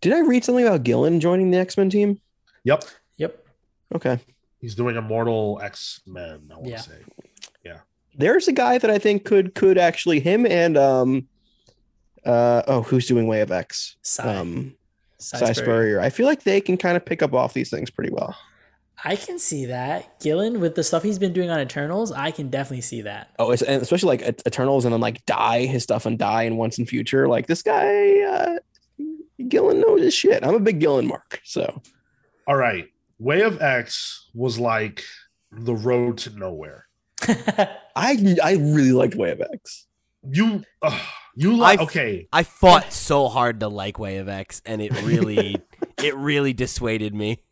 Did I read something about Gillen joining the X Men team? Yep. Yep. Okay, He's doing Immortal X Men, I want to Yeah. say. Yeah. There's a guy that I think could could actually him and um, uh oh, who's doing Way of X? Si. Um, Si Si Spurrier. Spurrier. I feel like they can kind of pick up off these things pretty well. I can see that. Gillen with the stuff he's been doing on Eternals, I can definitely see that. Oh, it's, and especially like Eternals and then like Die, his stuff and Die and Once in Future. Like this guy, uh, Gillen knows his shit. I'm a big Gillen mark. So All right. Way of X was like the road to nowhere. I I really liked Way of X. You uh, you like okay. I fought so hard to like Way of X, and it really it really dissuaded me.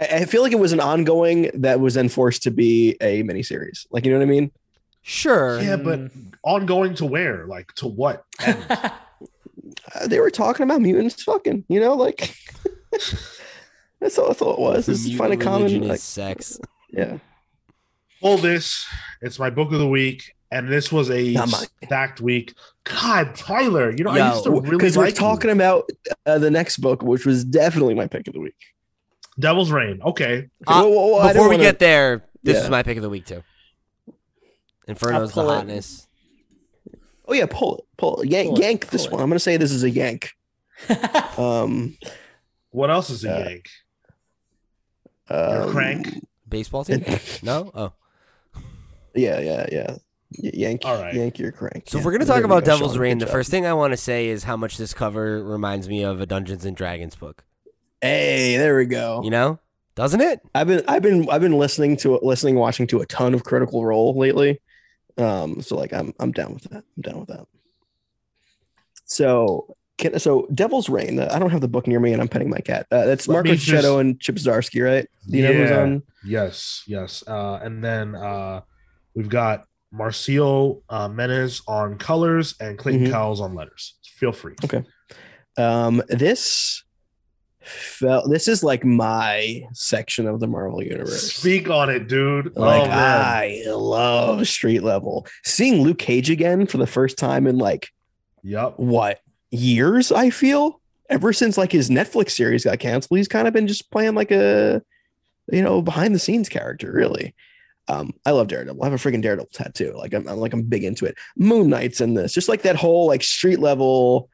I, I feel like it was an ongoing that was then forced to be a miniseries. Like you know what I mean? Sure. Yeah, but ongoing to where? Like to what? end? Uh, they were talking about mutants fucking. You know, like that's all I thought it was. The This is mutant find a common like sex. yeah. Pull this. It's my book of the week, and this was a Not stacked week. God, Tyler, you know Yo, I used to really Because we're like you. talking about uh, the next book, which was definitely my pick of the week. Devil's Reign. Okay, Uh, Whoa, whoa, whoa, Before didn't we wanna- get there, this Yeah. is my pick of the week too. Inferno's the pull it. hotness. oh yeah, pull it, pull it, yank, Pull it, yank this pull it. one. I'm gonna say this is a yank. Um, what else is a Uh, yank? Um, crank? Baseball team? no. Oh. Yeah, yeah, yeah. Y- Yank, All right. yank your crank. So if we're gonna talk we about go, Devil's Sean. Reign, the job. first thing I want to say is how much this cover reminds me of a Dungeons and Dragons book. Hey, there we go. You know, doesn't it? I've been, I've been, I've been listening to, listening, watching to a ton of Critical Role lately. Um, so like, I'm, I'm down with that. I'm down with that. So, can, so Devil's Reign. uh, I don't have the book near me, and I'm petting my cat. Uh, that's Let Marco just- Cheto and Chip Zdarsky, right? Do you know who's Yeah. on? Yes, yes. Uh, and then uh, we've got Marcio uh, Menyz on colors and Clayton Mhm. Cowles on letters. Feel free. Okay. Um, this felt this is like my section of the Marvel universe. Speak on it, dude. Like oh. I love street level. Seeing Luke Cage again for the first time in like Yep. what years? I feel ever since like his Netflix series got canceled, he's kind of been just playing like a you know behind the scenes character. Really, um, I love Daredevil. I have a freaking Daredevil tattoo. Like I'm, I'm like I'm big into it. Moon Knight's in this, just like that whole like street level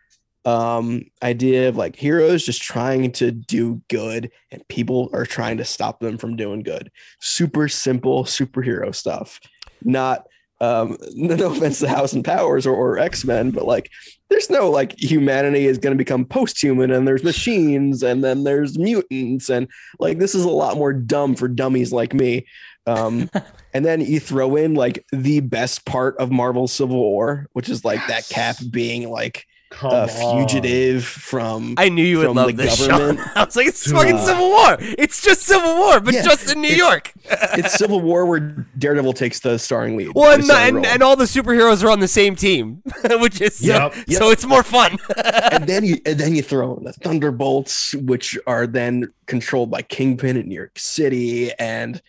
um idea of like heroes just trying to do good and people are trying to stop them from doing good super simple superhero stuff not um no offense to house and powers or, or x-men but like there's no like humanity is going to become post-human and there's machines and then there's mutants and like this is a lot more dumb for dummies like me. Um and then you throw in like the best part of marvel civil war which is like that cap being like Come a on. fugitive from I knew you would from love the this government. show. I was like, it's Dude. fucking Civil War. It's just Civil War, but Yeah, just in New it's- York. it's civil war where daredevil takes the starring lead Well, and, starring and, and all the superheroes are on the same team, which is Yep. so it's more fun. and then you and then you throw in the Thunderbolts, which are then controlled by Kingpin in New York City, and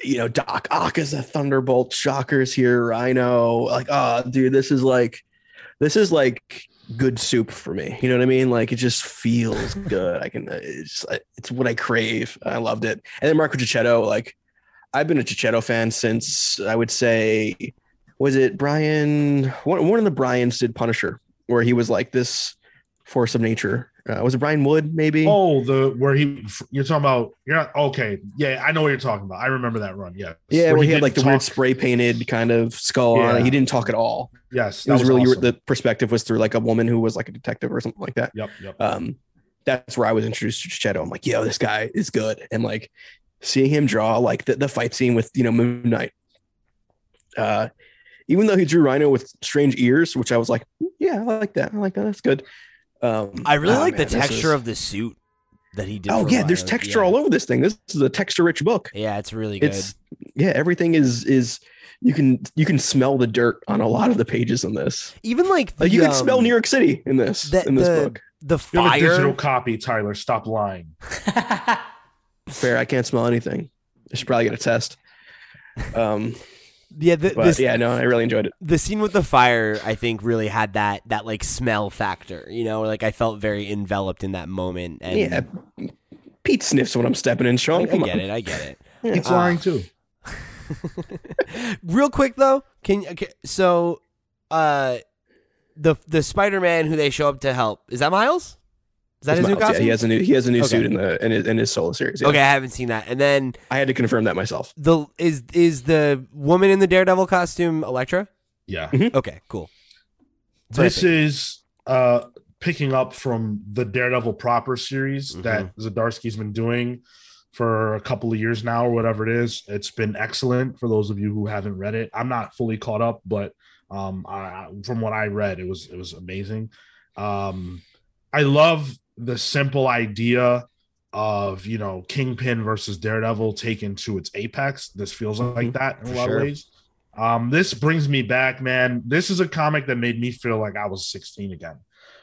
you know Doc Ock is a Thunderbolt. Shockers here, Rhino. Like, oh, dude, this is like, this is like good soup for me. You know what I mean? Like, it just feels good. I can. It's it's what I crave. I loved it. And then Marco Checchetto, like, I've been a Checchetto fan since I would say, was it Brian? One one of the Bryans did Punisher, where he was like this force of nature. Uh, was it Brian Wood? Maybe. Oh, the where he you're talking about you're not okay. Yeah, I know what you're talking about. I remember that run. Yeah. yeah, where, he, had didn't like the talk- weird spray painted kind of skull on it. Yeah. He didn't talk at all. Yes, It was, really awesome. the perspective was through like a woman who was like a detective or something like that. Yep, yep. Um, that's where I was introduced to Shadow. I'm like, yo, this guy is good, and like seeing him draw like the, the fight scene with you know Moon Knight. Uh, even though he drew Rhino with strange ears, which I was like, yeah, I like that. I like that. That's good. Um, I really ah, like man, the texture is- of the suit that he did. Oh yeah, there's texture Yeah. all over this thing. This is a texture-rich book. Yeah, it's really good. It's yeah, everything is is you can you can smell the dirt on a lot of the pages in this. Even like, Like the, you can smell um, New York City in this the- in this the- book. the You have a digital copy, Tyler. Stop lying. Fair, I can't smell anything. I should probably get a test. Um, Yeah, the, but this, yeah, no, I really enjoyed it. the scene with the fire, I think, really had that that like smell factor. You know, like I felt very enveloped in that moment. And yeah, Pete sniffs when I'm stepping in, I, Sean. I Come get on. it. I get it. It's Ah. lying too. Real quick though, can okay, so uh the the Spider Man who they show up to help is that Miles? Is that It's his new Miles, yeah, he has a new he has a new Okay. suit in the in his, in his solo series. yeah. Okay, I haven't seen that. And then I had to confirm that myself. the is is the woman in the Daredevil costume Elektra? Yeah. Okay, cool. This is uh picking up from the Daredevil proper series Mm-hmm. that Zdarsky's been doing for a couple of years now or whatever it is. It's been excellent for those of you who haven't read it. I'm not fully caught up, but um I, from what I read, it was it was amazing. Um I love the simple idea of you know Kingpin versus Daredevil taken to its apex. This feels like that in a lot sure. of ways. Um, this brings me back, man. This is a comic that made me feel like I was 16 again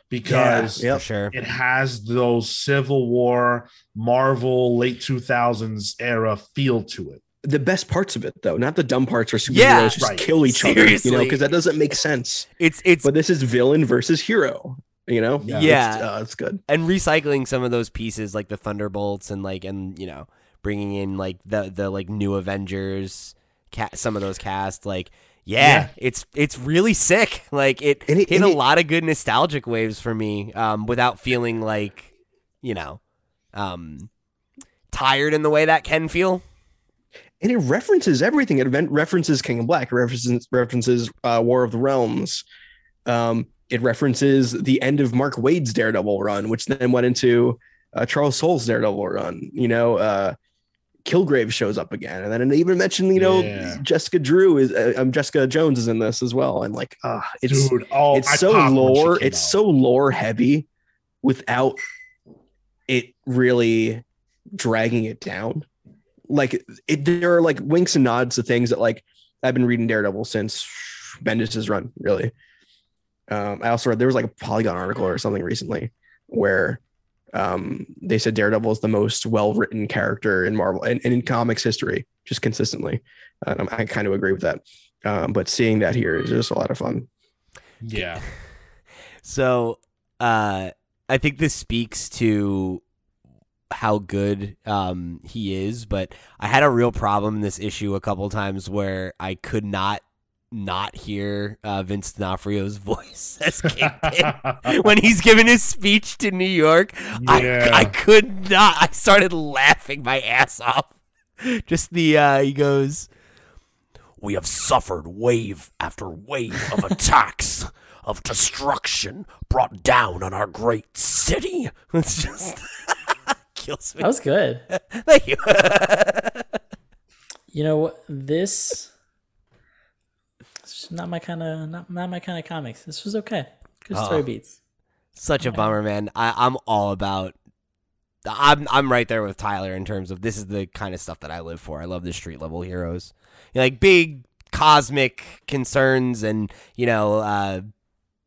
because Yeah. for sure. it has those Civil War, Marvel, late 2000s era feel to it. The best parts of it, though, not the dumb parts where superheroes Yeah. just Right. kill each other, you know, because that doesn't make sense. It's it's But this is villain versus hero, you know? Yeah. Yeah. It's, uh, it's good. and recycling some of those pieces like the Thunderbolts and like and you know bringing in like the the like new Avengers cat some of those cast like yeah, Yeah. it's it's really sick like it, And it- hit and a lot of good nostalgic waves for me um without feeling like you know um tired in the way that can feel and it references everything. It references King of Black, it references references uh, War of the Realms. Um, it references the end of Mark Waid's Daredevil run, which then went into uh, Charles Soule's Daredevil run. You know, uh, Kilgrave shows up again, and then they even mentioned you know Yeah. Jessica Drew is uh, um, Jessica Jones is in this as well, and like ah, it's Dude, oh, it's I so popped when she lore it's out. so lore heavy without it really dragging it down like it there are like winks and nods to things that like i've been reading daredevil since bendis's run really um i also read there was like a polygon article or something recently where Um, they said Daredevil is the most well written character in Marvel and, and in comics history, just consistently. Um, I kind of agree with that. Um, but seeing that here is just a lot of fun. Yeah. So, uh, I think this speaks to how good um, he is, but I had a real problem in this issue a couple times where I could not not hear uh, Vince D'Onofrio's voice as Kingpin when he's giving his speech to New York. Yeah. I, I could not. I started laughing my ass off. Just the uh, he goes, "We have suffered wave after wave of attacks." Of destruction brought down on our great city. It's just kills me. That was good. Thank you. You know this. Just not my kind of not, not my kind of comics. This was okay. Good story Oh. beats. Such a bummer, man. I, I'm all about. I'm I'm right there with Tyler in terms of this is the kind of stuff that I live for. I love the street level heroes, You know, like big cosmic concerns and you know, uh,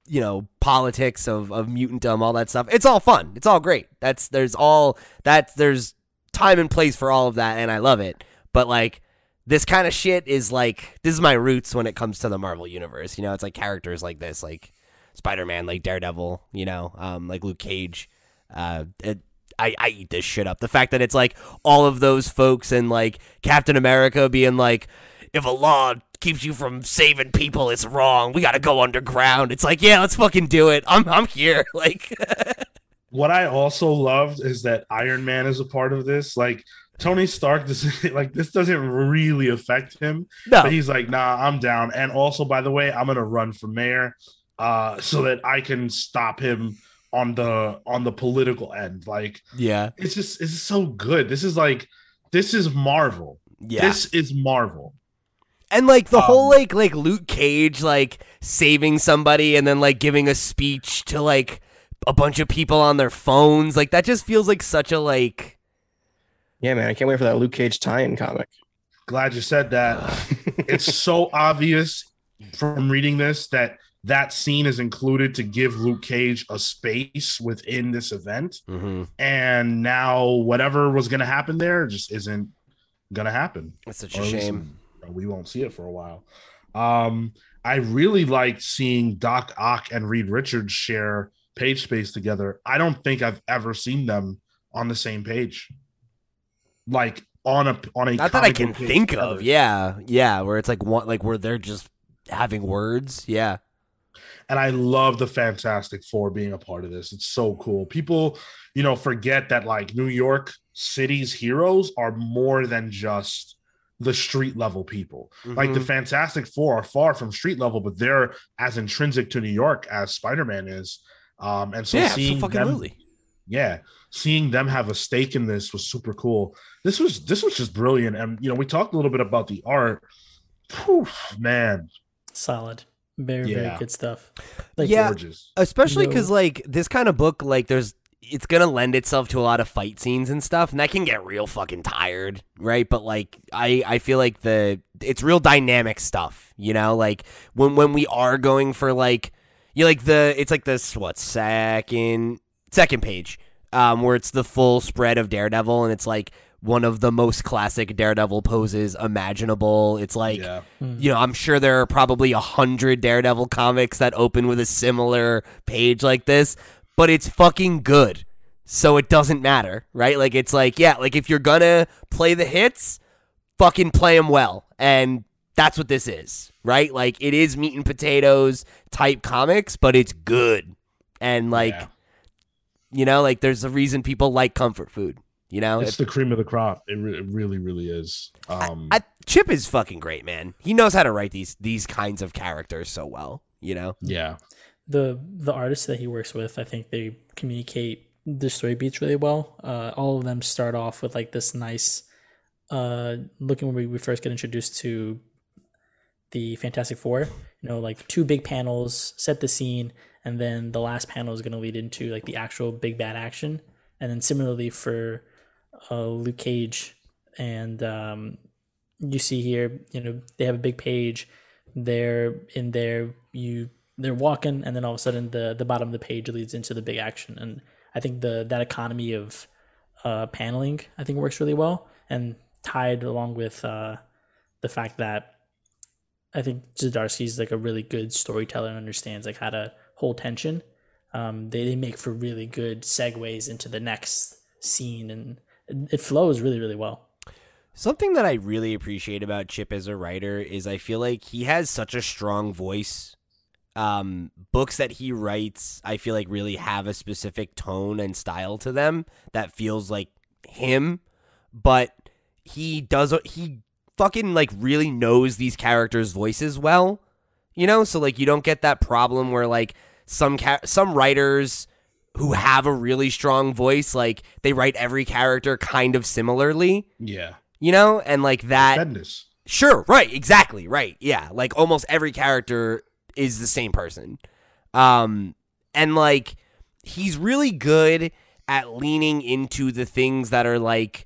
you know, politics of of mutantdom, all that stuff. It's all fun. It's all great. That's there's all that's there's time and place for all of that, and I love it. But like this kind of shit is like this is my roots when it comes to the Marvel universe. You know, it's like characters like this, like Spider Man, like Daredevil. You know, um, like Luke Cage. Uh, it, I, I eat this shit up. The fact that it's like all of those folks and like Captain America being like, if a law keeps you from saving people, it's wrong. We got to go underground. It's like, yeah, let's fucking do it. I'm I'm here. Like, what I also loved is that Iron Man is a part of this. Like Tony Stark doesn't like this doesn't really affect him, no, but he's like, nah, I'm down. And also, by the way, I'm gonna run for mayor, uh, so that I can stop him on the on the political end. Like yeah, it's just it's so good. This is like this is Marvel. yeah. This is Marvel. And like the Um, whole like like Luke Cage like saving somebody and then like giving a speech to like a bunch of people on their phones like that just feels like such a like Yeah, man, I can't wait for that Luke Cage tie-in comic. Glad you said that. it's so obvious from reading this that that scene is included to give Luke Cage a space within this event. And now whatever was going to happen there just isn't going to happen. That's such Or a at shame. we won't see it for a while. Um, I really liked seeing Doc Ock and Reed Richards share page space together. I don't think I've ever seen them on the same page. Like on a on a Not that I can think together. of. Yeah, yeah, where it's like one like where they're just having words. Yeah. and I love the Fantastic Four being a part of this. It's so cool. People, you know, forget that like New York City's heroes are more than just the street level people. Like the Mhm. Fantastic Four are far from street level, but they're as intrinsic to New York as Spider Man is. Um, and so yeah, seeing fucking them, yeah, seeing them have a stake in this was super cool. This was this was just brilliant, and you know, we talked a little bit about the art. Whew, man, Solid. Very, Yeah. very good stuff. Like Yeah. gorgeous. especially No. because like this kind of book like there's it's gonna lend itself to a lot of fight scenes and stuff and that can get real fucking tired right but like i i feel like the it's real dynamic stuff you know like when when we are going for like you like the it's like this what second second page um where it's the full spread of daredevil and it's like one of the most classic daredevil poses imaginable it's like yeah. you know, I'm sure there are probably a hundred Daredevil comics that open with a similar page like this, but it's fucking good. So it doesn't matter, right? Like it's like, yeah, like if you're gonna play the hits, fucking play them well, and that's what this is, right? Like it is meat and potatoes type comics, but it's good, and like, Yeah. You know, like there's a reason people like comfort food. You know, it's the cream of the crop. It, re- it really, really is. Um, I, Chip is fucking great, man. He knows how to write these these kinds of characters so well. You know. yeah, the the artists that he works with, I think they communicate the story beats really well. Uh, all of them start off with like this nice, uh, looking when we, we first get introduced to the Fantastic Four. You know, like two big panels set the scene, and then the last panel is going to lead into like the actual big bad action. And then similarly for uh, Luke Cage and um, you see here, you know, they have a big page. They're in there. You they're walking, and then all of a sudden the the bottom of the page leads into the big action. And I think the that economy of uh, paneling I think works really well, and tied along with uh, the fact that I think Zdarsky's like a really good storyteller and understands like how to hold tension. Um, they, they make for really good segues into the next scene, and it, it flows really really well. Something that I really appreciate about Chip as a writer is I feel like he has such a strong voice. Um, books that he writes, I feel like really have a specific tone and style to them that feels like him, but he does he fucking like really knows these characters' voices well. You know, so like you don't get that problem where like some ca- some writers who have a really strong voice like they write every character kind of similarly. Yeah. you know? And like that Bendis. sure right exactly right yeah. Like almost every character is the same person. Um and like he's really good at leaning into the things that are like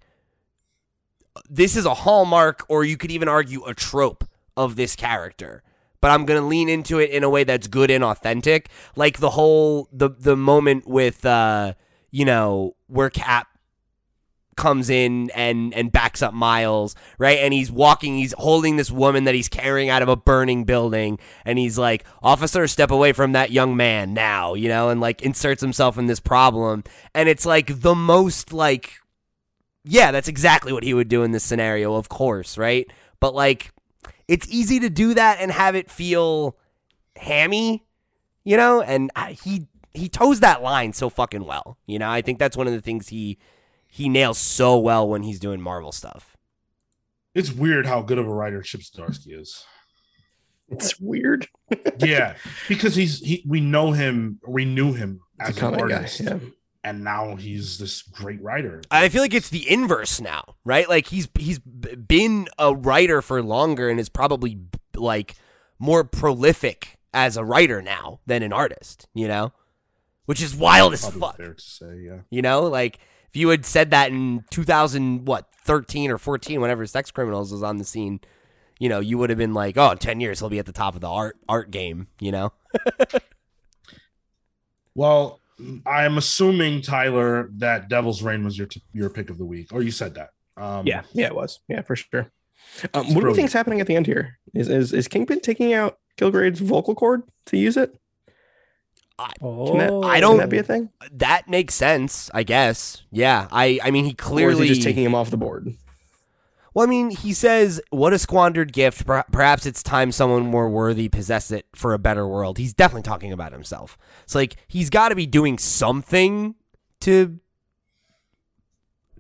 this is a hallmark or you could even argue a trope of this character but I'm to lean into it in a way that's good and authentic like the whole the the moment with uh you know where Cap comes in and and backs up Miles, right? And he's walking, he's holding this woman that he's carrying out of a burning building, and he's like, "Officer, step away from that young man now," you know, and like inserts himself in this problem, and it's like the most like, yeah, that's exactly what he would do in this scenario, of course, right? But like, it's easy to do that and have it feel hammy, you know, and uh, he he toes that line so fucking well, you know. I think that's one of the things he he nails so well when he's doing Marvel stuff. It's weird how good of a writer Chip Zdarsky is. It's weird. Yeah, because he's he we know him, we knew him as an comic guy. artist, Yeah. And now he's this great writer. I feel like it's the inverse now, right? Like he's he's been a writer for longer and is probably like more prolific as a writer now than an artist, you know? Which is wild as fuck. fair to say, yeah. You know, like if you had said that in 2000 what 13 or 14 whenever Sex Criminals was on the scene, you know, you would have been like, "Oh, in 10 years he'll be at the top of the art art game," you know? Well, I'm assuming Tyler that Devil's Reign was your t- your pick of the week, or you said that. Um, Yeah, yeah, it was. Yeah, for sure. Um, what do you brilliant. think's happening at the end here? Is is is Kingpin taking out Kilgrave's vocal cord to use it? Oh, Can that, I don't- that be a thing? That makes sense, I guess. Yeah. I I mean, he Or clearly is he just taking him off the board? Well, I mean, he says, "What a squandered gift. Perhaps it's time someone more worthy possessed it for a better world." He's definitely talking about himself. It's like he's got to be doing something to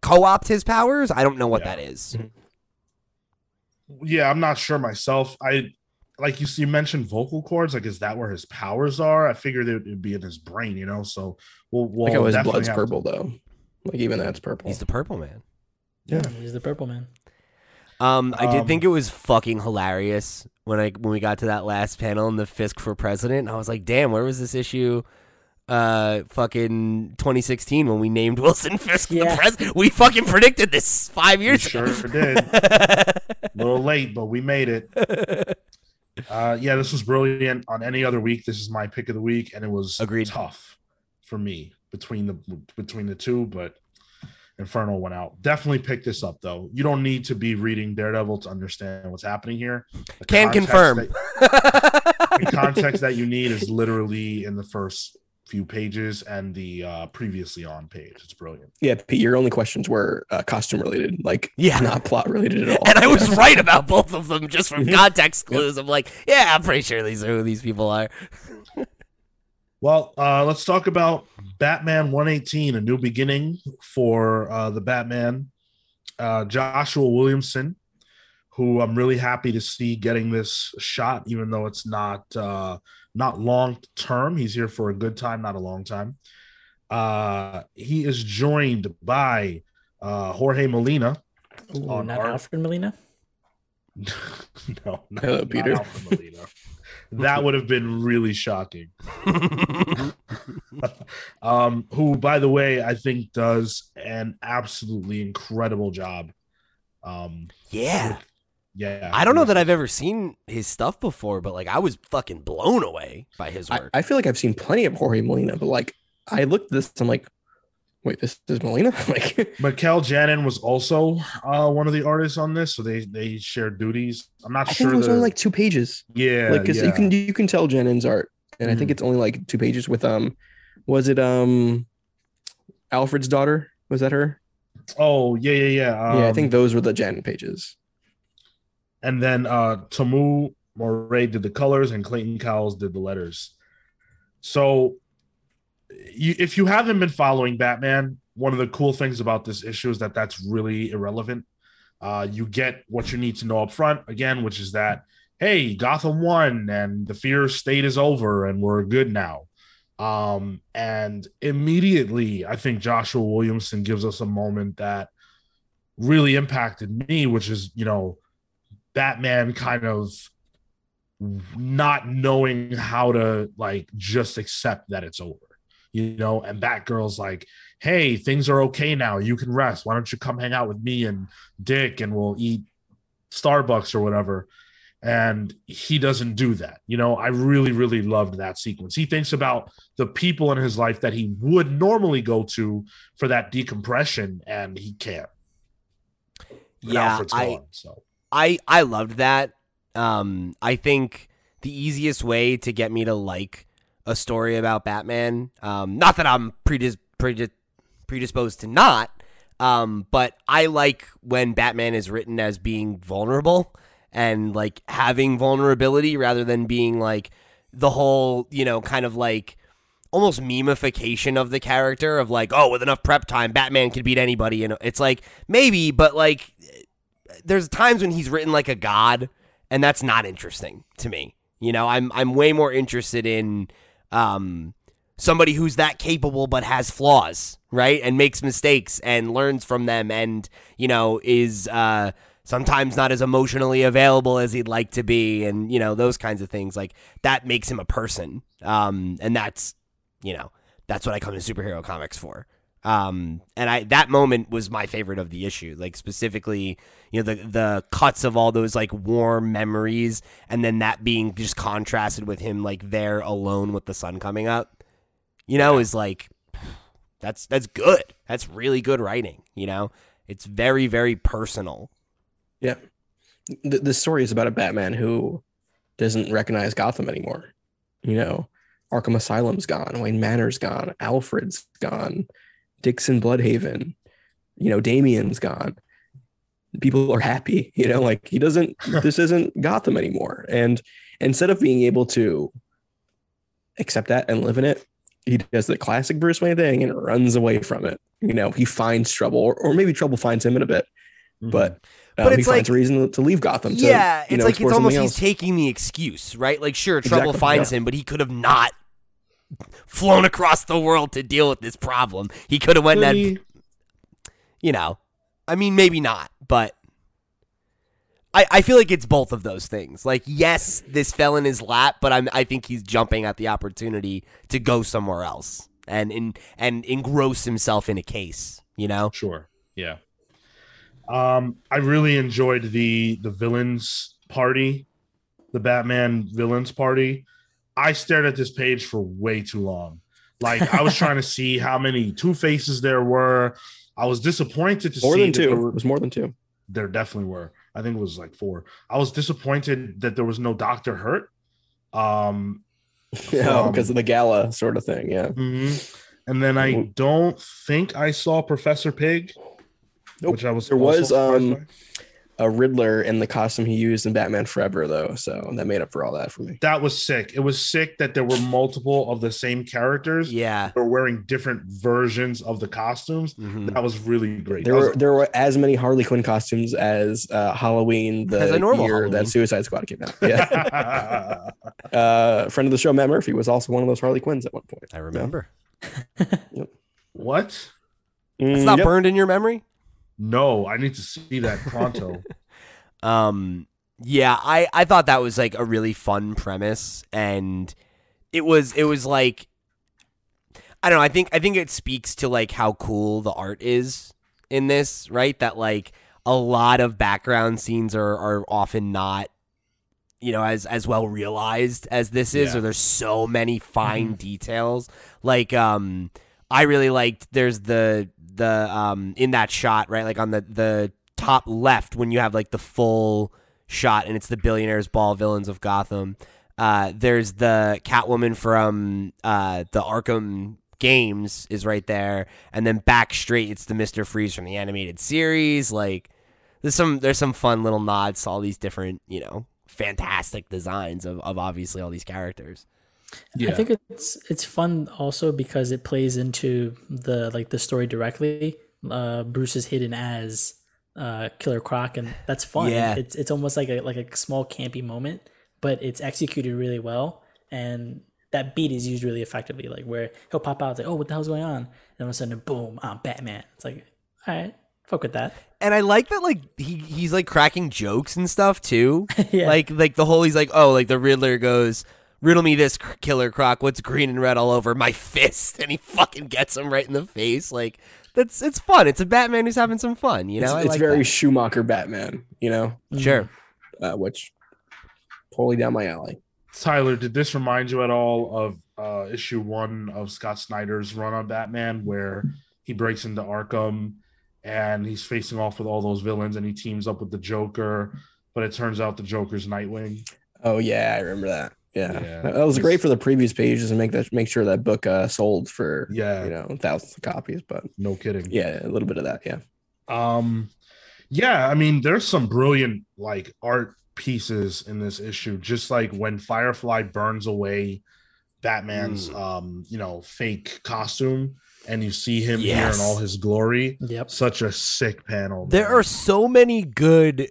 co-opt his powers. I don't know what Yeah. that is. Mm-hmm. yeah, I'm not sure myself. I like you. You mentioned vocal cords. Like, is that where his powers are? I figured it would be in his brain. You know, so we'll. we'll like how his blood's have- purple though. Like even that's purple. He's the Purple Man. yeah, he's the purple man. Um, I did Um, think it was fucking hilarious when I when we got to that last panel in the Fisk for president. I was like, "Damn, where was this issue?" Uh, fucking 2016 when we named Wilson Fisk Yeah. the president. We fucking predicted this five We years sure ago. did. A little late, but we made it. Uh, yeah, this was brilliant. On any other week, this is my pick of the week, and it was Agreed. tough for me between the between the two, but Inferno went out. Definitely pick this up though. You don't need to be reading Daredevil to understand what's happening here. The Can confirm. that- the context that you need is literally in the first few pages and the uh, previously on page. It's brilliant. yeah, Pete. Your only questions were uh, costume related, like Yeah. not plot related at all. and I was right about both of them just from context clues. I'm like, yeah, I'm pretty sure these are who these people are. Well, uh, let's talk about Batman 118, a new beginning for uh, the Batman. Uh, Joshua Williamson, who I'm really happy to see getting this shot, even though it's not uh, not long term. He's here for a good time, not a long time. Uh, he is joined by uh, Jorge Molina. Ooh, On not art. Alfred Molina. no, not, Hello, not Peter. Alfred Molina. That would have been really shocking. um, who, by the way, I think does an absolutely incredible job. Um, yeah. yeah, I don't know that I've ever seen his stuff before, but like I was fucking blown away by his I, work. I feel like I've seen plenty of Jorge Molina, but like I looked at this, I'm like, Wait, this is Melina? like Mikel Janin was also uh, one of the artists on this, so they they shared duties. I'm not I sure. think it was the- only like two pages. yeah, like because yeah. you can you can tell Janin's art, and I think Mhm. it's only like two pages with um, was it um, Alfred's daughter? Was that her? Oh yeah, yeah, yeah. yeah, I Um, think those were the Janin pages. And then uh Tomeu Morey did the colors and Clayton Cowles did the letters. So you, if you haven't been following Batman, one of the cool things about this issue is that that's really irrelevant. Uh, you get what you need to know up front again, which is that hey, Gotham won and the fear state is over and we're good now. Um, and immediately, I think Joshua Williamson gives us a moment that really impacted me, which is you know Batman kind of not knowing how to like just accept that it's over, you know, and Batgirl's like, hey, things are okay now. You can rest. Why don't you come hang out with me and Dick and we'll eat Starbucks or whatever? And he doesn't do that. You know, I really, really loved that sequence. He thinks about the people in his life that he would normally go to for that decompression, and he can't. And Yeah, I, gone, so I I loved that. Um, I think the easiest way to get me to like a story about Batman, um, not that I'm predis- predis- predisposed to not, um, but I like when Batman is written as being vulnerable and like having vulnerability rather than being like the whole, you know, kind of like almost memification of the character of like, oh, with enough prep time, Batman can beat anybody. And it's like maybe, but like there's times when he's written like a god, and that's not interesting to me. You know, I'm I'm way more interested in um somebody who's that capable but has flaws, right? And makes mistakes and learns from them and, you know, is uh sometimes not as emotionally available as he'd like to be and, you know, those kinds of things. Like that makes him a person. Um and that's, you know, that's what I come to superhero comics for. Um, and I that moment was my favorite of the issue. Like specifically, you know, the the cuts of all those like warm memories, and then that being just contrasted with him like there alone with the sun coming up. You know, is like that's that's good. That's really good writing. You know, it's very very personal. Yeah, the, the story is about a Batman who doesn't recognize Gotham anymore. You know, Arkham Asylum's gone, Wayne Manor's gone, Alfred's gone, Dixon Blüdhaven, you know, Damian's gone. People are happy, you know, like he doesn't, this isn't Gotham anymore. And instead of being able to accept that and live in it, he does the classic Bruce Wayne thing and runs away from it. You know, he finds trouble, or, or maybe trouble finds him in a bit, but But um, he it's finds like- a reason to leave Gotham. To, yeah, you it's know, like it's almost he's else. taking the excuse, right? Like sure, trouble Exactly, finds yeah. him, but he could have not flown across the world to deal with this problem. He could have went and had you know, I mean, maybe not, but I, I feel like it's both of those things. Like, yes, this fell in his lap, but I'm I think he's jumping at the opportunity to go somewhere else and in and engross himself in a case. You know, Sure. Yeah. Um, I really enjoyed the the villains party, the Batman villains party. I stared at this page for way too long. Like I was trying to see how many Two Faces there were. I was disappointed to more see than two. It was more than two. there definitely were. I think it was like four. I was disappointed that there was no Doctor Hurt. Um, Yeah, because of the gala sort of thing. Yeah. mhm. and then I Mhm. don't think I saw Professor Pig. Nope. Which I was There was, um, by. A Riddler in the costume he used in Batman Forever, though. So that made up for all that for me. that was sick. It was sick that there were multiple of the same characters. yeah. They were wearing different versions of the costumes. Mhm. That was really great. There That were was- there were as many Harley Quinn costumes as uh, Halloween the As a normal year Halloween. that Suicide Squad came out. Yeah. uh, friend of the show, Matt Murphy, was also one of those Harley Quinns at one point. I remember. what? It's Mm, not yep. burned in your memory. No, I need to see that pronto. Um, yeah, I I thought that was like a really fun premise, and it was it was like I don't know. I think I think it speaks to like how cool the art is in this, right? That like a lot of background scenes are are often not you know as as well realized as this is Yeah. or there's so many fine details like um I really liked. There's the the um in that shot right, like on the the top left when you have like the full shot and it's the billionaires ball villains of Gotham. Uh, there's the Catwoman from uh, the Arkham games is right there, and then back straight it's the Mister Freeze from the animated series. Like there's some there's some fun little nods to all these different you know fantastic designs of, of obviously all these characters. I think it's it's fun also because it plays into the like the story directly. Uh, Bruce is hidden as uh, Killer Croc, and that's fun. Yeah. It's it's almost like a like a small campy moment, but it's executed really well, and that beat is used really effectively. Like where he'll pop out, it's like, oh, what the hell's going on? And all of a sudden, boom, I'm Batman. It's like, all right, fuck with that. And I like that like he he's like cracking jokes and stuff too. Yeah. Like like the whole he's like oh like the Riddler goes riddle me this killer croc what's green and red all over my fist and he fucking gets him right in the face like that's it's fun it's a Batman who's having some fun you know it's it's like very that. Schumacher Batman, you know, sure uh, which totally down my alley. Tyler, did this remind you at all of uh, issue one of Scott Snyder's run on Batman, where he breaks into Arkham and he's facing off with all those villains and he teams up with the Joker, but it turns out the Joker's Nightwing. Oh yeah, I remember that. Yeah, Yeah. that was great for the previous pages and make that make sure that book uh, sold for Yeah, you know thousands of copies. But no kidding. yeah, a little bit of that. Yeah, Um, yeah, I mean, there's some brilliant like art pieces in this issue. Just like when Firefly burns away Batman's um, you know, fake costume, and you see him here in all his glory. Yep. Such a sick panel. there are so many good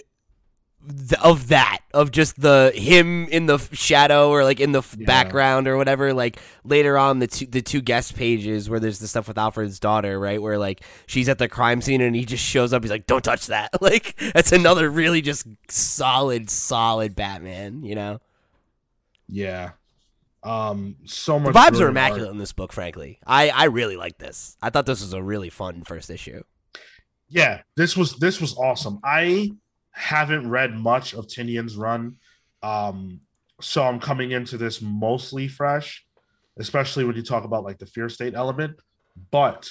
th- of that of just the him in the f- shadow or like in the f Yeah. background or whatever like later on the two the two guest pages where there's the stuff with Alfred's daughter right where like she's at the crime scene and he just shows up he's like don't touch that like that's another really just solid solid Batman you know yeah. Um, so much the vibes are immaculate art. in this book frankly I I really like this I thought this was a really fun first issue yeah this was this was awesome i haven't read much of Tynion's run um so i'm coming into this mostly fresh especially when you talk about like the fear state element. But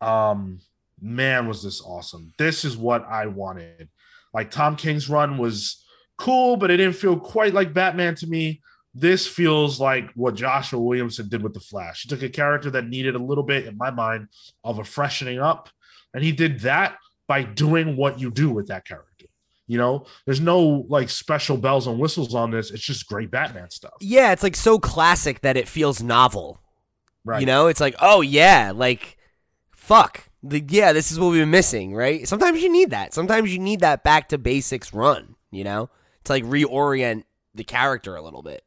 um man was this awesome. This is what i wanted. Like tom king's run was cool but it didn't feel quite like batman to me. This feels like what joshua williamson did with the flash. He took a character that needed a little bit in my mind of a freshening up and he did that by doing what you do with that character. You know, there's no like special bells and whistles on this. It's just great Batman stuff. yeah it's like so classic that it feels novel Right. You know, it's like, oh yeah, like fuck. The, yeah, this is what we've been missing, right? Sometimes you need that. Sometimes you need that back to basics run, you know? To like reorient the character a little bit.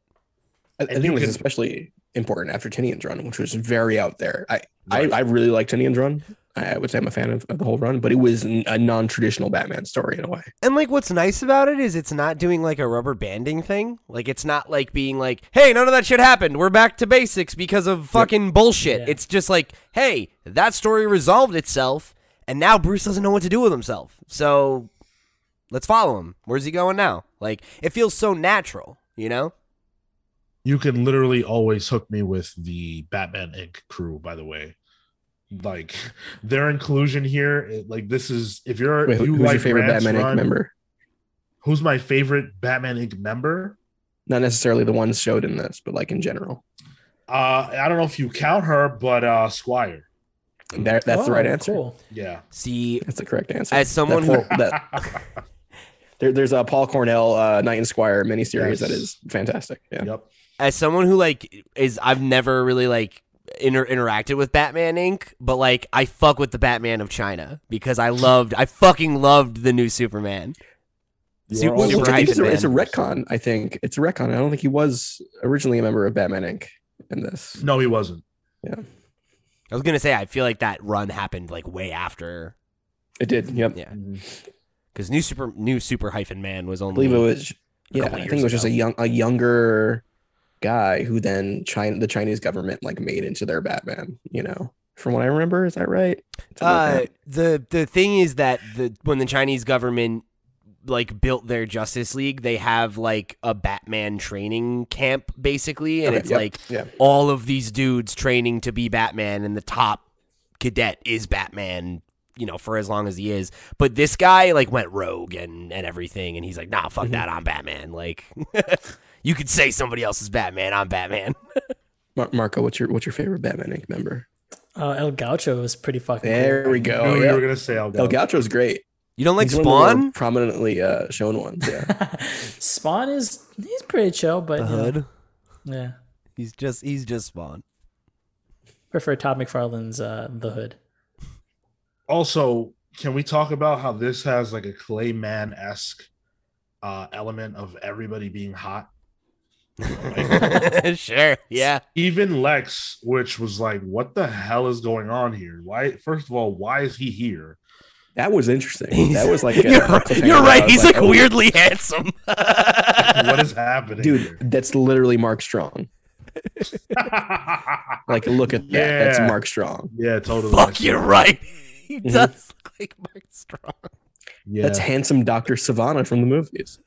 I, I think it was can- especially important after Tynion's run, which was very out there. I Right. I, I really like Tynion's run. I would say I'm a fan of, of the whole run, but it was a non-traditional Batman story in a way. And like what's nice about it is it's not doing like a rubber banding thing. Like it's not like being like, "Hey, none of that shit happened. We're back to basics because of fucking bullshit." Yeah. It's just like, "Hey, that story resolved itself and now Bruce doesn't know what to do with himself." So, let's follow him. Where's he going now? Like it feels so natural, you know? You can literally always hook me with the Batman Inc. crew, by the way. Like their inclusion here, like this is if you're Wait, you who's like your favorite Grant's Batman Inc. member? Who's my favorite Batman Inc. member? Not necessarily the ones showed in this, but like in general. Uh, I don't know if you count her, but uh, Squire. That, that's the right Oh, answer. Cool. Yeah. See, That's the correct answer. as someone who That- that there, there's a Paul Cornell uh, Knight and Squire miniseries that Yes. is fantastic. Yeah. Yep. As someone who like is I've never really like inter- interacted with Batman Inc. But like I fuck with the Batman of China because I loved I fucking loved the new Superman. You Super- Well, super it's, a, it's a retcon. I think it's a retcon. I don't think he was originally a member of Batman Inc. in this. No, he wasn't. Yeah. I was gonna say I feel like that run happened like way after It did. Yep. yeah mm-hmm. because new super new super hyphen man was only. I only believe it was. Yeah, I years think it was just a young, a younger guy who then China, the Chinese government, like made into their Batman. You know, from what I remember, is that right? Uh, the the thing is that the when the Chinese government like built their Justice League, they have like a Batman training camp basically, and Okay, it's yep, like yeah. all of these dudes training to be Batman, and the top cadet is Batman, you know, for as long as he is. But this guy like went rogue and and everything, and he's like, nah, fuck that, I'm Batman. Like, you could say somebody else is Batman, I'm Batman. Mar- Marco, what's your what's your favorite Batman Inc. member? Uh, El Gaucho was pretty fucking. There cool. we go. Knew Oh, yeah. you were gonna say El El Gaucho's great. You don't like He's one of the Spawn? prominently uh, shown ones. Yeah. Spawn is he's pretty chill, but The you know, yeah, He's just he's just Spawn. prefer Todd McFarlane's uh, The Hood. Also, can we talk about how this has like a Clayman esque uh, element of everybody being hot? sure. Yeah. Even Lex, which was like, what the hell is going on here? Why? First of all, why is he here? That was interesting. That was like a- you're, right- you're right. He's like, oh, weirdly handsome. what is happening, dude. That's literally Mark Strong. Like, look at that. That's Mark Strong. yeah, totally. Fuck, you're right. He Mhm. does look like Mark Strong. Yeah, That's handsome Doctor Sivana from the movies.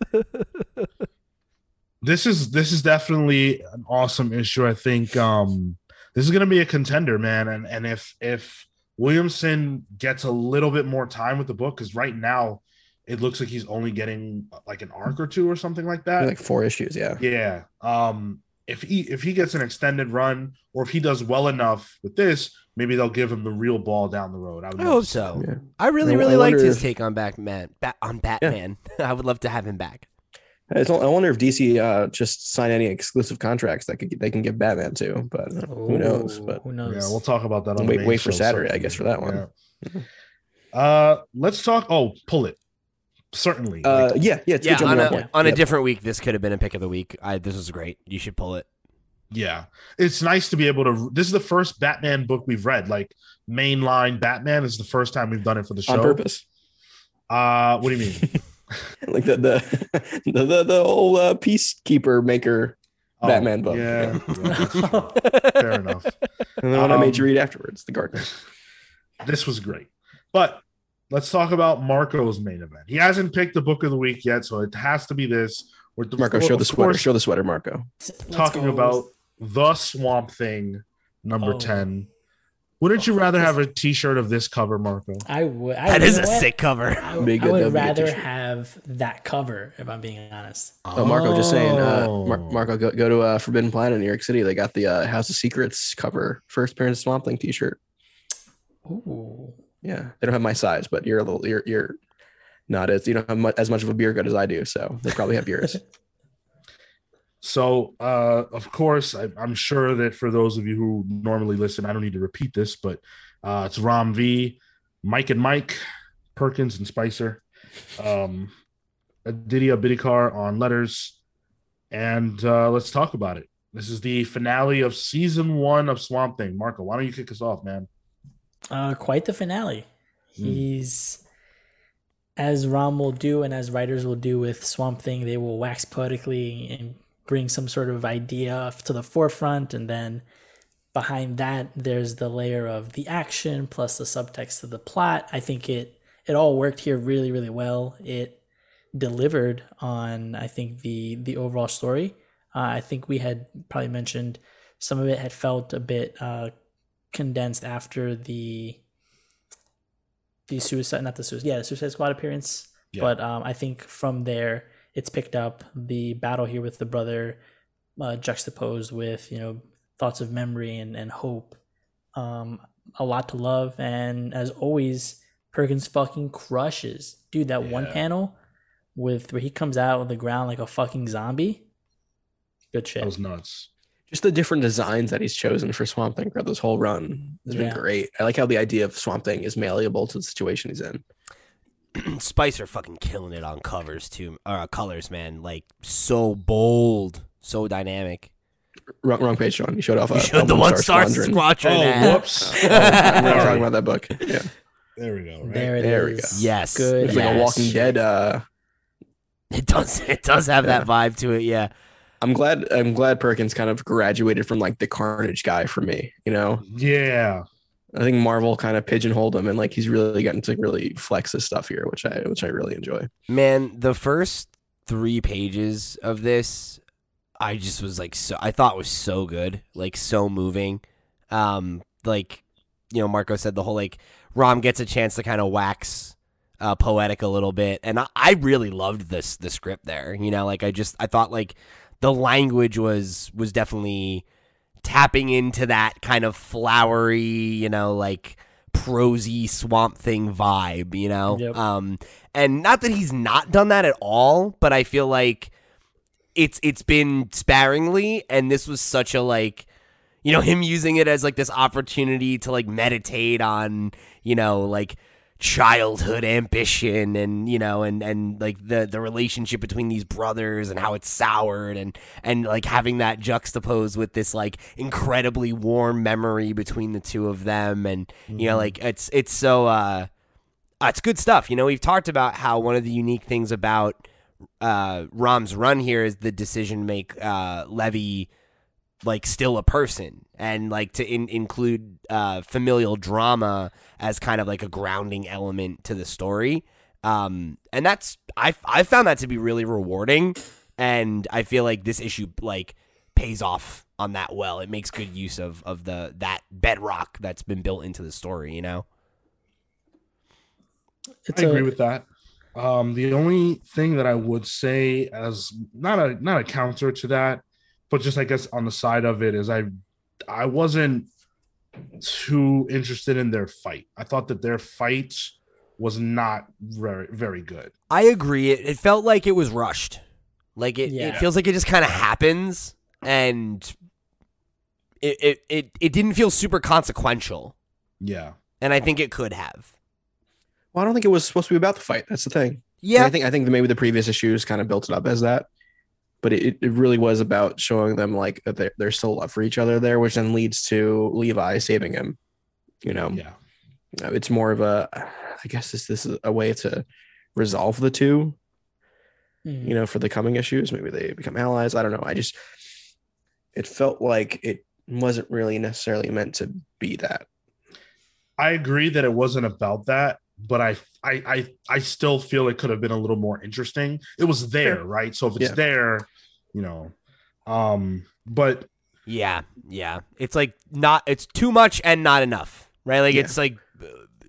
This is this is definitely an awesome issue. I think um this is gonna be a contender, man. And and if if Williamson gets a little bit more time with the book, because right now it looks like he's only getting like an arc or two or something like that. Like four issues. Yeah. yeah. Um if he if he gets an extended run or if he does well enough with this, maybe they'll give him the real ball down the road. I, would I love hope so. Yeah. I really, I- really I liked his if- take on Batman. Bat on Batman. I would love to have him back. I don't- I wonder if DC uh, just sign any exclusive contracts that could, they can give Batman to, but who knows? But who Yeah, we'll talk about that on Wait- main wait for show Saturday, I guess, for that one. Yeah. Uh, let's talk. Oh, pull it. Certainly. uh, Like, yeah, yeah, it's Yeah, good on a, off point. a different week, this could have been a pick of the week. I, this is great. You should pull it. yeah. It's nice to be able to. This is the first Batman book we've read. Like mainline Batman is the first time we've done it for the show. on purpose. Uh, what do you mean? like the the the the, the whole uh, peacekeeper maker Oh, Batman book. Yeah. yeah. Fair enough. and the one I made you Um, read afterwards, the gardener. This was great. But let's talk about Marco's main event. He hasn't picked the book of the week yet, so it has to be this. With the, Marco, show the sweater. course, Show the sweater, Marco. Let's talking go. about the Swamp Thing, number Oh. 10. Wouldn't you rather have a t shirt of this cover, Marco? I would. I, That you is a what? sick cover. I, Be I that'd would rather t-shirt. have that cover, if I'm being honest. Oh, Marco, just saying. Uh, Oh. Mar- Marco, go, go to uh, Forbidden Planet in New York City. They got the uh, House of Secrets cover, first appearance of Swamp Thing T-shirt. Ooh. Yeah, they don't have my size, but you're a little, you're, you're not as you don't have mu- as much of a beer gut as I do, so they probably have yours. So, uh, of course, I, I'm sure that for those of you who normally listen, I don't need to repeat this, but uh, it's Ram V, Mike and Mike, Perkins and Spicer, um, Aditya Bidikar on letters, and uh, let's talk about it. This is the finale of season one of Swamp Thing. Marco, why don't you kick us off, man? Uh, quite the finale. Hmm. He's as Ram will do, and as writers will do with Swamp Thing. They will wax poetically and bring some sort of idea to the forefront, and then behind that, there's the layer of the action plus the subtext of the plot. I think it it all worked here really, really well. It delivered on I think the the overall story. Uh, I think we had probably mentioned some of it had felt a bit uh, condensed after the the suicide not the suicide yeah the suicide squad appearance Yeah. but um i think from there it's picked up. The battle here with the brother uh, juxtaposed with you know thoughts of memory and, and hope. Um a lot to love. And as always perkins fucking crushes. Dude that one panel with where he comes out of the ground like a fucking zombie. Good shit. That was nuts. Just the different designs that he's chosen for Swamp Thing throughout this whole run has been great. I like how the idea of Swamp Thing is malleable to the situation he's in. Spicer fucking killing it on covers too, or uh, colors, man. Like so bold, so dynamic. Wrong, wrong page, Sean. You showed off a You showed the one star squadron. Oh, ad. whoops. Oh, I'm not talking about that book. Yeah, There we go. Right? there it is. There we go. Yes, Good it's like a Walking Dead. Uh, It does. It does have that vibe to it. Yeah. I'm glad. I'm glad Perkins kind of graduated from like the Carnage guy for me. You know, Yeah. I think Marvel kind of pigeonholed him, and like he's really gotten to really flex his stuff here, which I which I really enjoy. Man, the first three pages of this, I just was like so I thought was so good, like so moving. Um, like you know Marco said the whole like Ram gets a chance to kind of wax uh, poetic a little bit, and I, I really loved this the script there. You know, like I just I thought like the language was was definitely tapping into that kind of flowery, you know, like prosy swamp thing vibe, you know? Yep. Um and not that he's not done that at all, but I feel like it's it's been sparingly and this was such a like you know him using it as like this opportunity to like meditate on, you know, like childhood ambition and you know and and like the the relationship between these brothers and how it's soured and and like having that juxtaposed with this like incredibly warm memory between the two of them and you know like it's it's so uh uh, it's good stuff. You know we've talked about how one of the unique things about uh Ram's run here is the decision to make uh Levi like still a person and like to in- include uh, familial drama as kind of like a grounding element to the story. Um, and that's I I found that to be really rewarding and I feel like this issue like pays off on that well. It makes good use of of the that bedrock that's been built into the story you know? It's I a, agree with that. Um, the only thing that I would say as not a not a counter to that, but just I guess on the side of it is I I wasn't too interested in their fight. I thought that their fight was not very very good. I agree it, it felt like it was rushed like it, it feels like it just kind of happens and it, it it it didn't feel super consequential Yeah. and I think it could have. Well, I don't think it was supposed to be about the fight. That's the thing. And Yeah, I think I think maybe the previous issues kind of built it up as that, but it, it really was about showing them like that they're, they're still love for each other there, which then leads to Levi saving him. You know, Yeah. It's more of a, I guess this this is a way to resolve the two. Mhm. You know, for the coming issues, maybe they become allies. I don't know. I just it felt like it wasn't really necessarily meant to be that. I agree that it wasn't about that, but I I I, I still feel it could have been a little more interesting. It was there, Sure. right? So if it's Yeah. there, you know. Um, but yeah, yeah. It's like not. It's too much and not enough, right? Like Yeah. it's like uh,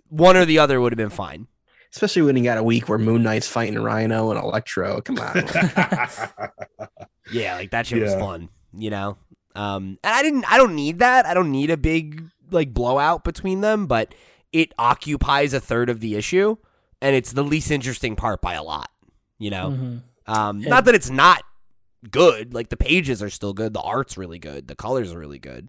one or the other would have been fine. Especially when you got a week where Moon Knight's fighting Rhino and Electro. Come on. Yeah, like that shit was fun, you know. Um, and I didn't. I don't need that. I don't need a big like blowout between them, but it occupies a third of the issue, and it's the least interesting part by a lot. You know, Mhm. um, not that it's not good. Like the pages are still good. The art's really good. The colors are really good.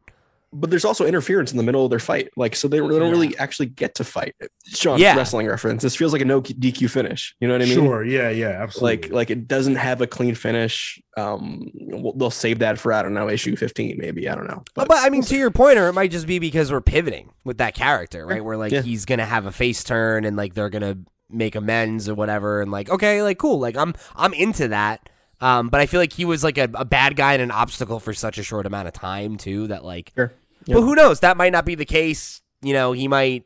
But there's also interference in the middle of their fight. Like, so they, they don't really actually get to fight. Sean, Yeah. wrestling reference. This feels like a no DQ finish. You know what I mean? sure, yeah, yeah, absolutely. Like, like it doesn't have a clean finish. Um, we'll- they'll save that for I don't know issue 15, maybe I don't know. But, But, I mean, to your point, or it might just be because we're pivoting with that character, right? Where like Yeah. he's gonna have a face turn and like they're gonna make amends or whatever, and like okay, like cool, like I'm I'm into that. Um, but I feel like he was like a, a bad guy and an obstacle for such a short amount of time too. That like, Sure. But who knows? That might not be the case. You know, he might.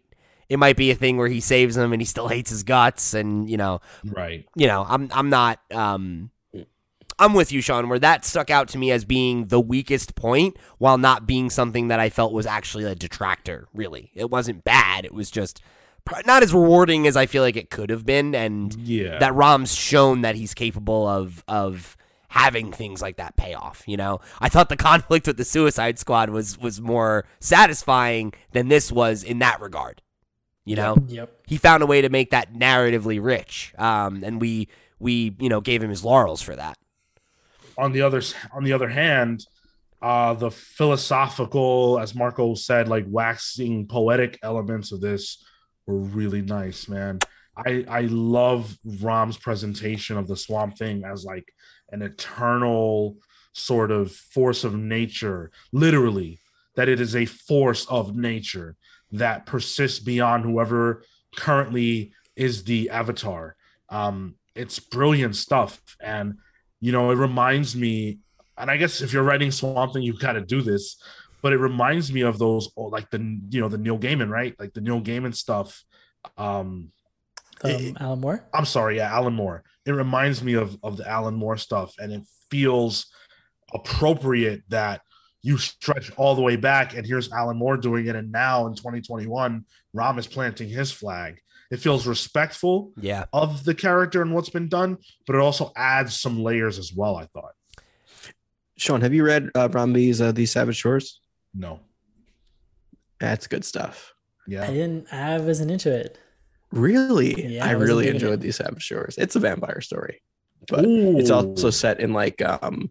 It might be a thing where he saves him and he still hates his guts, and you know, right. you know, I'm I'm not um I'm with you, Sean, where that stuck out to me as being the weakest point while not being something that I felt was actually a detractor, really. It wasn't bad. It was just not as rewarding as I feel like it could have been and Yeah. that Ram's shown that he's capable of of having things like that pay off, you know. I thought the conflict with the Suicide Squad was was more satisfying than this was in that regard. You know? Yep. he found a way to make that narratively rich um, and we we you know gave him his laurels for that on the other on the other hand, uh the philosophical, as Marco said, like waxing poetic elements of this were really nice, man. I I love Ram's presentation of the Swamp Thing as like an eternal sort of force of nature, literally, that it is a force of nature that persists beyond whoever currently is the avatar. Um, it's brilliant stuff, and you know, it reminds me, and I guess if you're writing Swamp Thing, you've got to do this, but it reminds me of those, oh, like the you know the Neil Gaiman, right? Like the Neil Gaiman stuff. Um, Um, It- Alan Moore. I'm sorry, yeah, Alan Moore. It reminds me of of the Alan Moore stuff, and it feels appropriate that you stretch all the way back, and here's Alan Moore doing it, and now in 2021, Ram is planting his flag. It feels respectful Yeah. of the character and what's been done, but it also adds some layers as well. I thought. Sean, have you read uh, Ram V's uh, These Savage Shores? No, That's good stuff. Yeah, I didn't. I wasn't into it. Really, Yeah, I I really enjoyed it. These Savage Shores. It's a vampire story, but it's also set in like um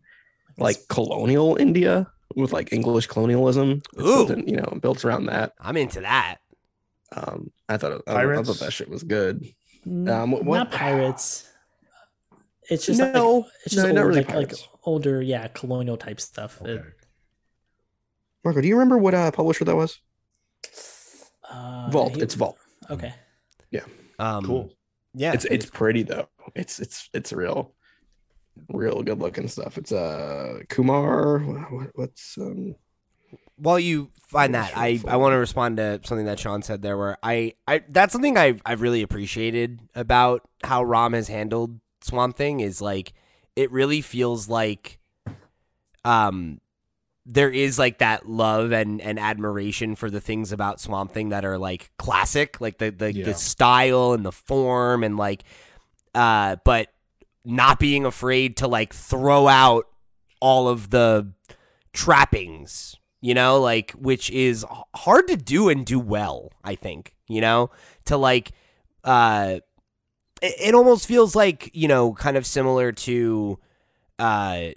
like colonial India with like English colonialism. It's Ooh. in, you know, built around that. I'm into that. Um, I thought it, I, I thought that shit was good. N- Um, what- what- not pirates. It's just like, No, it's just no, old, not really like, like pirates. older, yeah, colonial type stuff. It- Marco, do you remember what uh, publisher that was? uh, Vault. he- It's Vault. okay. Um, cool. Yeah. it's it's pretty though. It's it's it's real, real good looking stuff. It's uh Kumar. What, what's um While you find that, I. I want to respond to something that Sean said there, where I, I that's something I've I've really appreciated about how Ram has handled Swamp Thing is like it really feels like um there is like that love and, and admiration for the things about Swamp Thing that are like classic, like the the, Yeah. the style and the form and like uh but not being afraid to like throw out all of the trappings, you know, like which is hard to do and do well, I think, you know, to like uh it, it almost feels like, you know, kind of similar to uh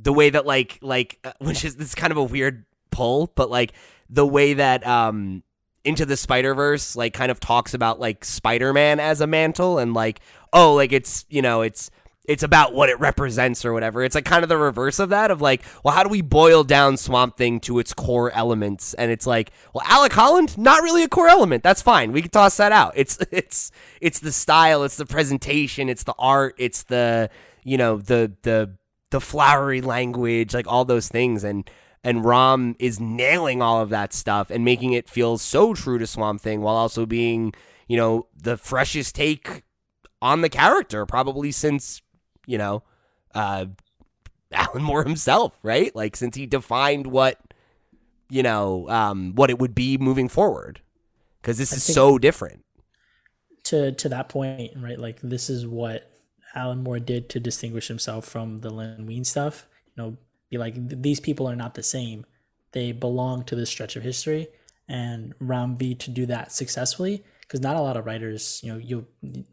the way that like like uh, which is this is kind of a weird pull, but like the way that um into the Spider Verse like kind of talks about like Spider Man as a mantle and like oh like it's you know it's it's about what it represents or whatever. It's like kind of the reverse of that of like, well, how do we boil down Swamp Thing to its core elements? And it's like, well, Alec Holland, not really a core element. That's fine. We can toss that out. It's it's it's the style, it's the presentation, it's the art, it's the you know the the the flowery language, like all those things, and and Ram is nailing all of that stuff and making it feel so true to Swamp Thing while also being you know the freshest take on the character probably since you know uh Alan Moore himself, right? Like since he defined what you know um what it would be moving forward cuz this I is so different. To to that point, right? Like this is what Alan Moore did to distinguish himself from the Len Wein stuff. You know, be like these people are not the same. They belong to this stretch of history, and Ram V to do that successfully because not a lot of writers, you know, you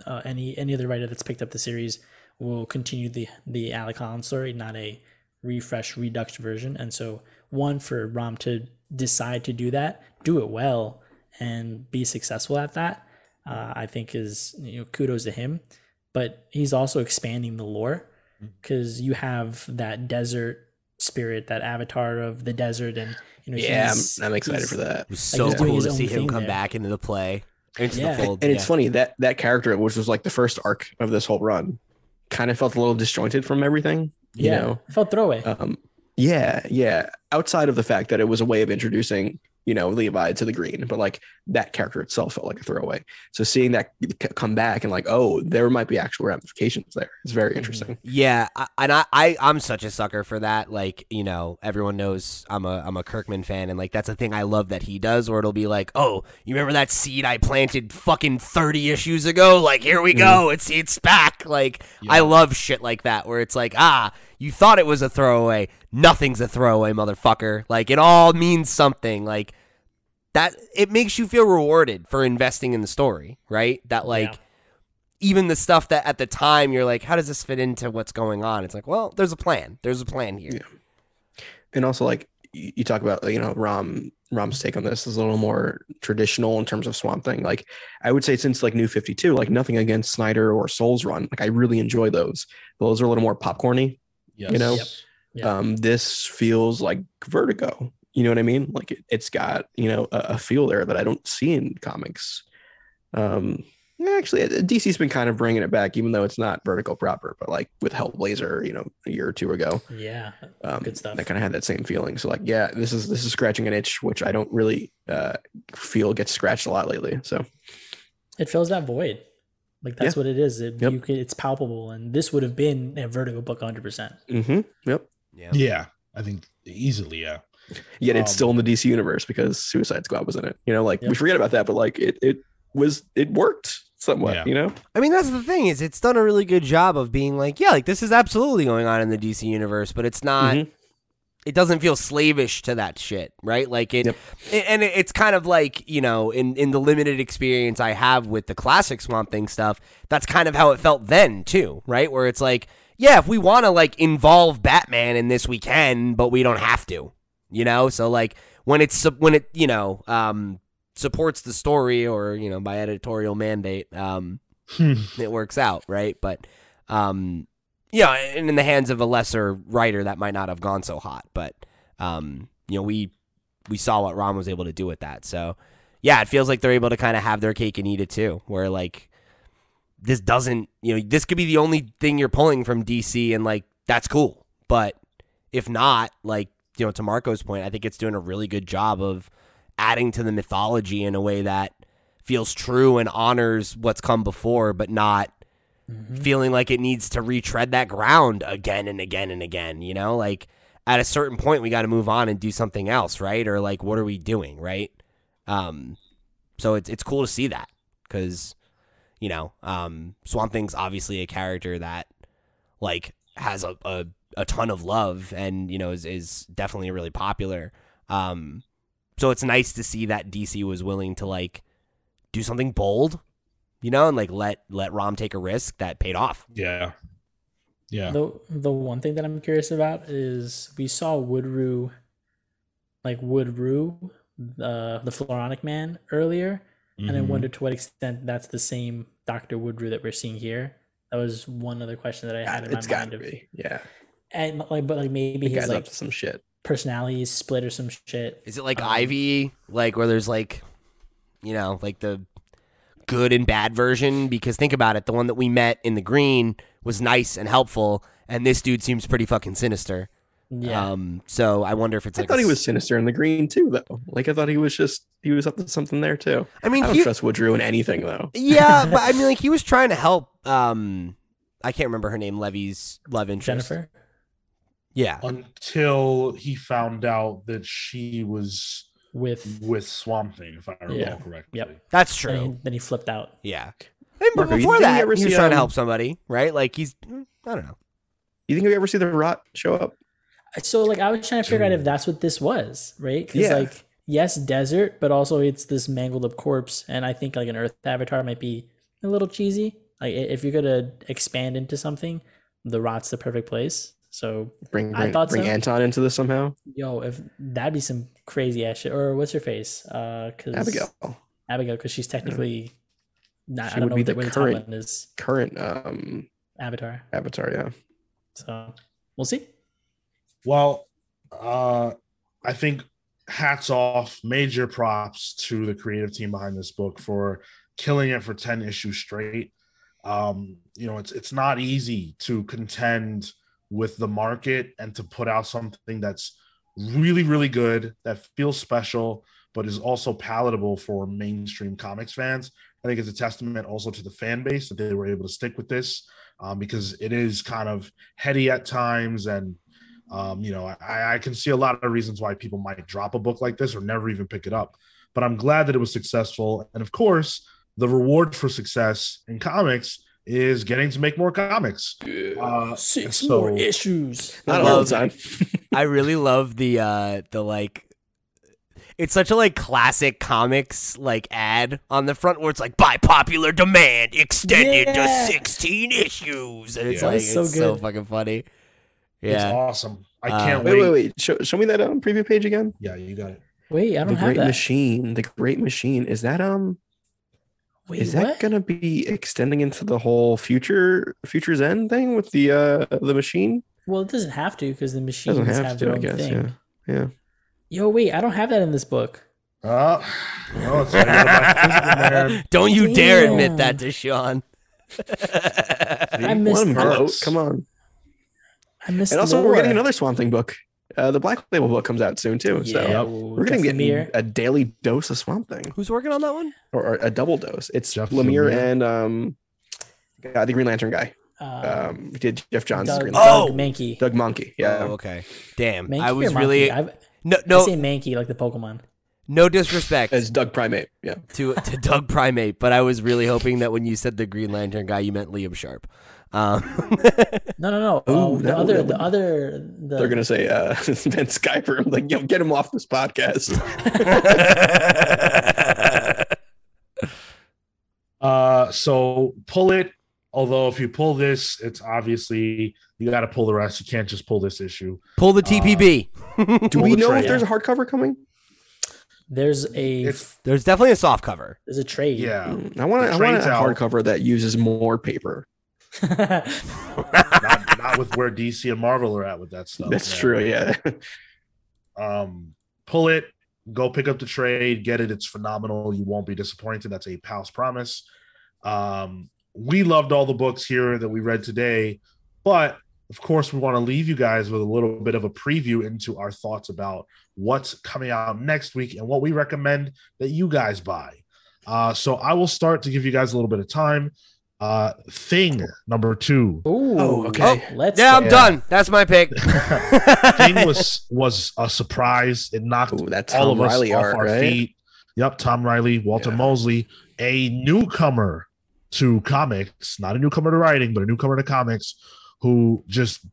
uh, any any other writer that's picked up the series will continue the the Alec Holland story, not a refresh redux version. And so, one for Ram to decide to do that, do it well, and be successful at that, uh, I think is you know kudos to him. But he's also expanding the lore because you have that desert spirit, that avatar of the desert, and you know yeah, I'm, I'm excited for that. It was so he's doing cool to see him come there. back into the play, into Yeah. the fold. and it's yeah. funny that that character, which was like the first arc of this whole run, kind of felt a little disjointed from everything. You Yeah, know, it felt throwaway. um, yeah, yeah. Outside of the fact that it was a way of introducing, you know, Levi to the green, but like that character itself felt like a throwaway. So seeing that come back and like, oh, there might be actual ramifications there. It's very Mhm. interesting. Yeah, I, and I, I I'm such a sucker for that. Like, you know, everyone knows I'm a I'm a Kirkman fan, and like that's a thing I love that he does. Where it'll be like, oh, you remember that seed I planted fucking 30 issues ago? Like, here we go, it's it's back. Like, I love shit like that, where it's like, ah, you thought it was a throwaway, nothing's a throwaway, motherfucker. Like, it all means something. Like that, it makes you feel rewarded for investing in the story, right? That like Yeah. even the stuff that at the time you're like, how does this fit into what's going on? It's like, well, there's a plan. There's a plan here. And also like you, you talk about, you know, Ram Ram's take on this is a little more traditional in terms of Swamp Thing. Like I would say since like New 52, like nothing against Snyder or Soule's Run. Like I really enjoy those. Those are a little more popcorny. Yes. You know? Yep. Yeah. Um, this feels like Vertigo. You know what I mean? Like it, it's got you know a, a feel there that I don't see in comics. Um, actually, uh, DC's been kind of bringing it back, even though it's not Vertigo proper. But like with Hellblazer, you know, a year or two ago, yeah, um, Good stuff. That kind of had that same feeling. So like, yeah, this is this is scratching an itch, which I don't really uh, feel gets scratched a lot lately. So it fills that void. Like that's what it is. It, Yep. you can, it's palpable, and this would have been a Vertigo book 100. percent mhm, yep. Yeah. Yeah, I think easily. Yeah. Yet it's Um, still in the DC universe because Suicide Squad was in it. You know, like we forget about that, but like it it was it worked somewhat. Yeah. You know, I mean, that's the thing is it's done a really good job of being like, yeah, like this is absolutely going on in the DC universe, but it's not. Mhm. It doesn't feel slavish to that shit, right? Like it, Yep. it- and it, it's kind of like you know, in in the limited experience I have with the classic Swamp Thing stuff, that's kind of how it felt then too, right? Where it's like, yeah, if we want to like involve Batman in this, we can, but we don't have to, you know. So like when it's when it you know um supports the story or you know by editorial mandate, um it works out, right? But um yeah, and in the hands of a lesser writer that might not have gone so hot, but um you know, we we saw what Ron was able to do with that. So, yeah, it feels like they're able to kind of have their cake and eat it too, where like this doesn't, you know, this could be the only thing you're pulling from DC and like that's cool. But if not, like, you know, to Marco's point, I think it's doing a really good job of adding to the mythology in a way that feels true and honors what's come before, but not feeling like it needs to retread that ground again and again and again. You know, like at a certain point, we got to move on and do something else, right? Or like, what are we doing, right? Um, so it's it's cool to see that because you know, um, Swamp Thing's obviously a character that like has a, a, a ton of love and you know is is definitely really popular. Um, so it's nice to see that DC was willing to like do something bold, you know, and like let let Ram take a risk that paid off. Yeah. Yeah. The the one thing that I'm curious about is we saw Woodrue, like Woodrue, the the Floronic Man earlier, and I wonder to what extent that's the same Doctor Woodrue that we're seeing here. That was one other question that I had in my it's got mind. to Of, be. Yeah, and like, but like maybe the his like some shit. personality is split or some shit. Is it like Um, Ivy, like where there's like, you know, like the good and bad version? Because think about it, the one that we met in the green was nice and helpful, and this dude seems pretty fucking sinister. Yeah, Um, so I wonder if it's I like thought a he was sinister in the green too, though. Like I thought he was just he was up to something there too. I mean, I don't he, trust Woodrue in anything though. yeah, but I mean, like he was trying to help. Um, I can't remember her name. Levi's love interest. Jennifer. Yeah. Until he found out that she was With with Swamp Thing, if I recall Yeah. correctly. Yep. That's then he, true. then he flipped out. Yeah. And but Marco, before that, he was see, trying to um, help somebody, right? Like he's, I don't know. You think we ever see the rot show up? So like I was trying to figure out if that's what this was, right? Because Yeah. like yes, desert, but also it's this mangled up corpse, and I think like an Earth avatar might be a little cheesy. Like if you're gonna expand into something, the rot's the perfect place. So Bring I thought bring so. Anton into this somehow. yo, if that'd be some crazy ass shit. Or what's her face? Uh, cause Abigail, Abigail, because she's technically. Not, She I don't would know be what the, the current- is. current um Avatar. avatar. Yeah, So we'll see. Well, uh, I think hats off, major props to the creative team behind this book for killing it for 10 issues straight. Um, you know, it's it's not easy to contend with the market and to put out something that's really, really good, that feels special, but is also palatable for mainstream comics fans. I think it's a testament also to the fan base that they were able to stick with this um, because it is kind of heady at times and um, you know, I, I can see a lot of reasons why people might drop a book like this or never even pick it up. But I'm glad that it was successful. And of course, the reward for success in comics is getting to make more comics. Uh, Six so- more issues. not love all the time. I really love the uh the like it's such a like classic comics like ad on the front where it's like by popular demand extended Yeah. to 16 issues and it's Yeah. like That's so it's so fucking funny. It's Yeah. awesome. I Uh, can't wait, wait. wait, wait. Show, show me that um preview page again. Yeah, you got it. Wait, I don't the have Great that. Machine. The Great Machine. Is that um? Wait, is that what? gonna be extending into the whole future Future's End thing with the uh the machine? Well, it doesn't have to because the machines Doesn't have, have their to, I own guess. thing. Yeah, yeah. Yo, wait, I don't have that in this book. Oh, no, it's I gotta buy physical, man. Don't you dare admit that to Sean. I See? missed Let him that. gloat. Hurts. Come on. I missed. And also, we're getting another Swamp Thing book. Uh, the Black Label book comes out soon too. Yeah, so we'll we're gonna get get Lemire. a daily dose of Swamp Thing, Who's working on that one? or, or a double dose. It's Jeff Lemire Lemire. and um, uh, the Green Lantern guy. Uh, Um, we did Geoff Johns' Doug, Green Lantern. Oh! Mankey. Doug Monkey. Yeah. Oh, okay. Damn. Mankey I was really I've- No, I say Mankey like the Pokemon. no disrespect As Doug Primate. Yeah. to to Doug Primate, but I was really hoping that when you said the Green Lantern guy, you meant Liam Sharp. Um, No, no, no. Ooh, Oh, the that other, would- the other, the They're gonna say uh Ben Skyper. I'm like, yo, get him off this podcast. Uh, so pull it. Although if you pull this, it's obviously you got to pull the rest. You can't just pull this issue. Pull the TPB. Do we the know if trade. there's a hardcover coming? there's a It's There's definitely a soft cover. there's a trade. yeah, I want The I want a trade's out. hardcover that uses more paper. Not, not with where DC and Marvel are at with that stuff. That's man. true. Yeah. Um, pull it. Go pick up the trade. Get it. It's phenomenal. You won't be disappointed. That's a pals promise. Um, we loved all the books here that we read today, but of course, we want to leave you guys with a little bit of a preview into our thoughts about what's coming out next week and what we recommend that you guys buy. Uh, so I will start to give you guys a little bit of time. Uh, Thing number two. Ooh, Oh, okay. Let's Yeah, I'm go. done. That's my pick. Thing was was a surprise. It knocked Ooh, that's all Tom of us Riley off art, our right? feet. Yep, Tom Reilly, Walter Yeah. Mosley, a newcomer to comics, not a newcomer to writing, but a newcomer to comics, who just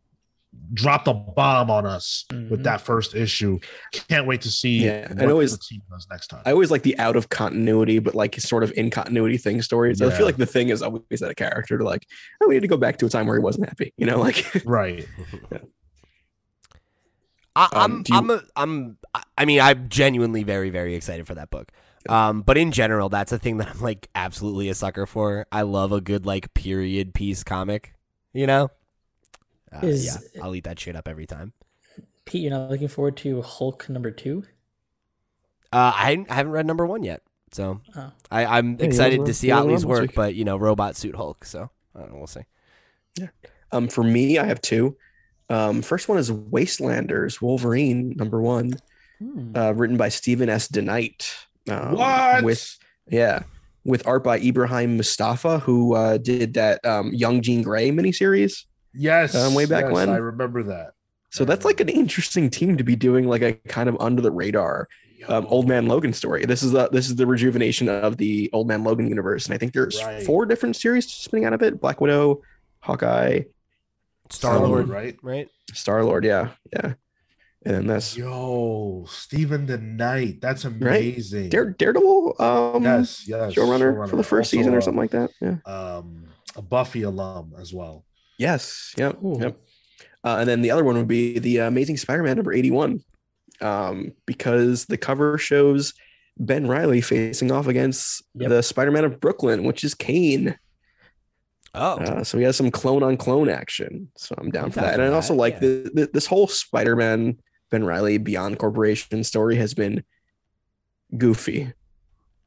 dropped a bomb on us with Mhm. that first issue. Can't wait to see Yeah, and what always- the team does next time. I always like the out of continuity, but like sort of in continuity thing stories. I feel like the thing is always that a character to like, oh, we need to go back to a time where he wasn't happy. You know, like right. I, Um, I'm, do you- I'm, a, I'm, I- I mean, I'm genuinely very, very excited for that book. Um, but in general, that's a thing that I'm like absolutely a sucker for. I love a good like period piece comic. You know, uh, Is- yeah, I'll eat that shit up every time. Pete, you're not looking forward to Hulk number two? Uh, I, I haven't read number one yet, so Oh. I, I'm Yeah, excited you'll- to see you'll Ottley's work. week. But you know, robot suit Hulk. So I don't know, we'll see. Yeah. Um, for me, I have two. Um, first one is Wastelanders Wolverine number one, Hmm. uh, written by Stephen S. DeKnight. Um, what? With yeah, with art by Ibrahim Moustafa, who uh, did that um, Young Jean Grey miniseries. Yes, um, way back yes, when? I remember that. So that's like an interesting team to be doing, like a kind of under the radar um, Old Man Logan story. This is the this is the rejuvenation of the Old Man Logan universe, and I think there's Right. four different series spinning out of it: Black Widow, Hawkeye, Star Star-Lord, Lord, right? right? Star Lord. Yeah, yeah. And then this Yo, Stephen DeKnight. That's amazing. Dare, Daredevil, um, yes, yes. showrunner for the first Also, season or something like that. Yeah. um a Buffy alum as well. Yes. Yep. Ooh. Yep. Uh, and then the other one would be the Amazing Spider-Man number eighty-one, um, because the cover shows Ben Reilly facing off against Yep. the Spider-Man of Brooklyn, which is Kaine. Oh, Uh, so he has some clone on clone action. So I'm down I'm for that. And I also that, like yeah. the, the this whole Spider-Man Ben Reilly Beyond Corporation story has been goofy.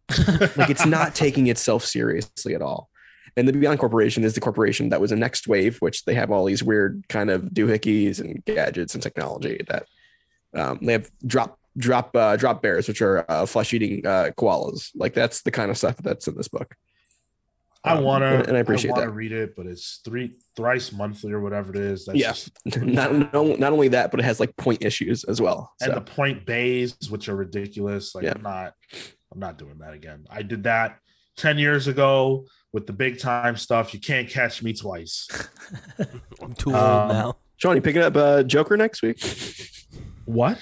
Like it's not taking itself seriously at all. And the Beyond Corporation is the corporation that was a next wave, which they have all these weird kind of doohickeys and gadgets and technology that um, they have drop drop uh, drop bears, which are uh, flesh eating uh, koalas. Like that's the kind of stuff that's in this book. I Um, wanna and, and I appreciate wanna that. read it, but it's three thrice monthly or whatever it is. That's Yeah. just- not, no, not only that, but it has like point issues as well. and So, the point bays, which are ridiculous. Like Yeah. I'm not I'm not doing that again. I did that 10 years ago with the big time stuff. You can't catch me twice. I'm too um, old now. Sean, you picking up uh, Joker next week? What?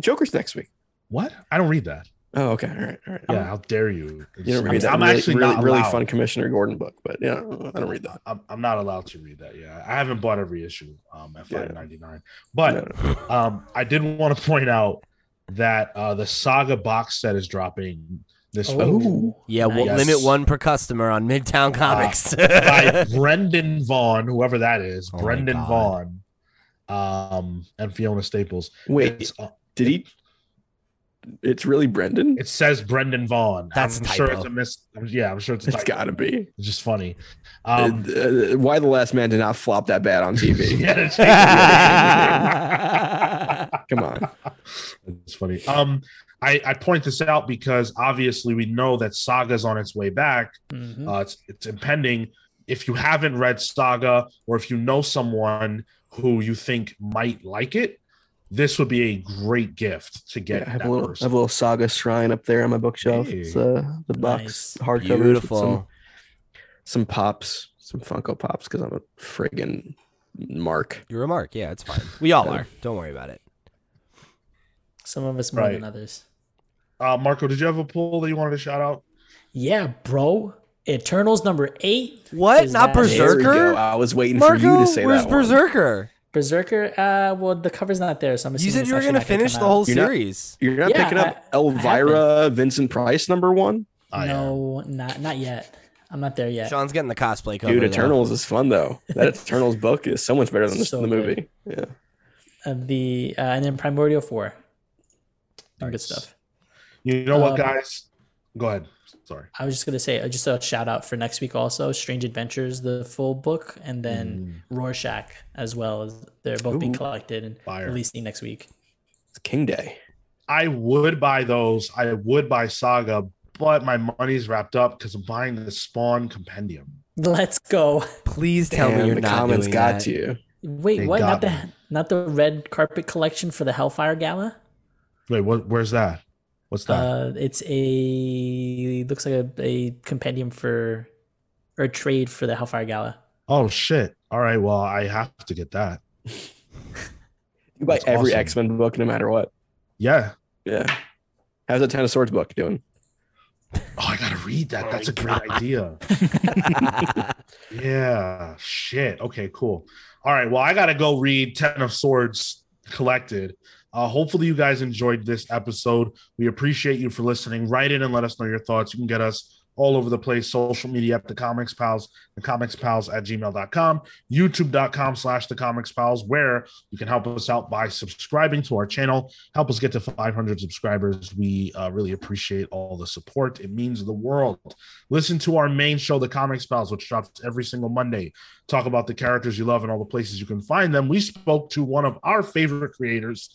Joker's next week. What? I don't read that. Oh, okay. All right. All right. Yeah, how dare you? You don't I'm, that I'm really, actually really, not really allowed. fun Commissioner Gordon book, but yeah, I don't read that. I'm, I'm not allowed to read that. Yeah, I haven't bought every issue um, at Yeah. five ninety nine. But No, no. um, I did want to point out that uh, the Saga box set is dropping this week Oh. Yeah, well, Yes. limit one per customer on Midtown Comics. by Brendan Vaughn, whoever that is, Oh Brendan Vaughn, um, and Fiona Staples. Wait, It's, uh, did he? It's really Brendan. it says Brendan Vaughn. That's I'm a sure typo. it's a miss. Yeah, I'm sure it's. A it's typo. got to be. It's just funny. Um, Uh, uh, why the last man did not flop that bad on TV? yeah, Come on. It's funny. Um, I, I point this out because obviously we know that Saga's on its way back. Mhm. Uh, it's it's impending. If you haven't read Saga, or if you know someone who you think might like it, this would be a great gift to get Yeah, I have that a little, I have a little saga shrine up there on my bookshelf. Hey. It's uh, the box Nice. hardcovers with Beautiful. some, some pops, some Funko Pops because I'm a friggin' mark. You're a mark. Yeah, it's fine. We all are. Don't worry about it. Some of us more Right. than others. Uh, Marco, did you have a poll that you wanted to shout out? Yeah, bro. Eternals number eight. What? Not that- There we go. Berserker? I was waiting Marco, for you to say where's that. one. Berserker? Berserker. Uh, well, the cover's not there, so I'm You assuming said it's you were gonna finish come the out. whole You're not- series. You're not Yeah, picking up I- I Elvira Vincent Price number one, I am. No, not not yet. I'm not there yet. Sean's getting the cosplay cover. dude. though. Eternals is fun though. That Eternals book is so much better than the, So the good. movie. Yeah, Of the uh, and then Primordial Four. Good stuff. You know what, Um, guys? Go ahead. Sorry. I was just gonna say, uh, just a shout out for next week also, Strange Adventures, the full book, and then Rorschach as well as they're both being collected and Fire. releasing next week. it's King Day. I would buy those. I would buy Saga, but my money's wrapped up because I'm buying the Spawn Compendium. Let's go. Please tell Damn, me you're the not comments doing got that. to you. Wait, They what? Not got the not the red carpet collection for the Hellfire Gala. Wait, what? Where's that? What's that? Uh, it's a it looks like a, a compendium for or a trade for the Hellfire Gala. oh shit! All right, well I have to get that. You buy That's every awesome. X Men book no matter what. Yeah. Yeah. How's the Ten of Swords book doing? Oh, I gotta read that. Oh That's my a great idea. Yeah. Shit. Okay, cool. All right. Well, I got to go read Ten of Swords Collected. Uh, hopefully, you guys enjoyed this episode. We appreciate you for listening. Write in and let us know your thoughts. You can get us all over the place social media at the comics pals the comics pals at gmail.com youtube.com slash the comics pals where you can help us out by subscribing to our channel help us get to 500 subscribers we uh, really appreciate all the support it means the world listen to our main show the comics pals which drops every single monday talk about the characters you love and all the places you can find them we spoke to one of our favorite creators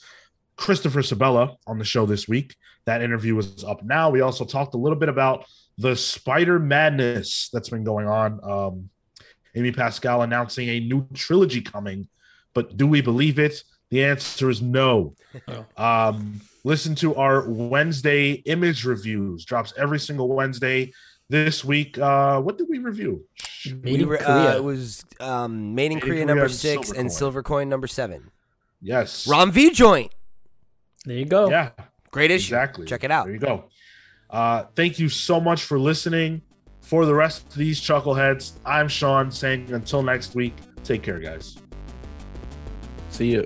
christopher sebela on the show this week. That interview is up now. We also talked a little bit about the spider madness that's been going on. Um, amy pascal announcing a new trilogy coming but do we believe it? The answer is no. Oh. um, listen to our wednesday image reviews. Drops every single wednesday. This week uh what did we review? Made We in were, Korea. uh, it was um, Made in Made Korea Korea number and six Silver and Silver Coin number seven. yes. Ram V joint. There you go. yeah Great issue. Exactly. Check it out. There you go. Uh, thank you so much for listening. For the rest of these chuckleheads, I'm Sean saying until next week, take care, guys. See you.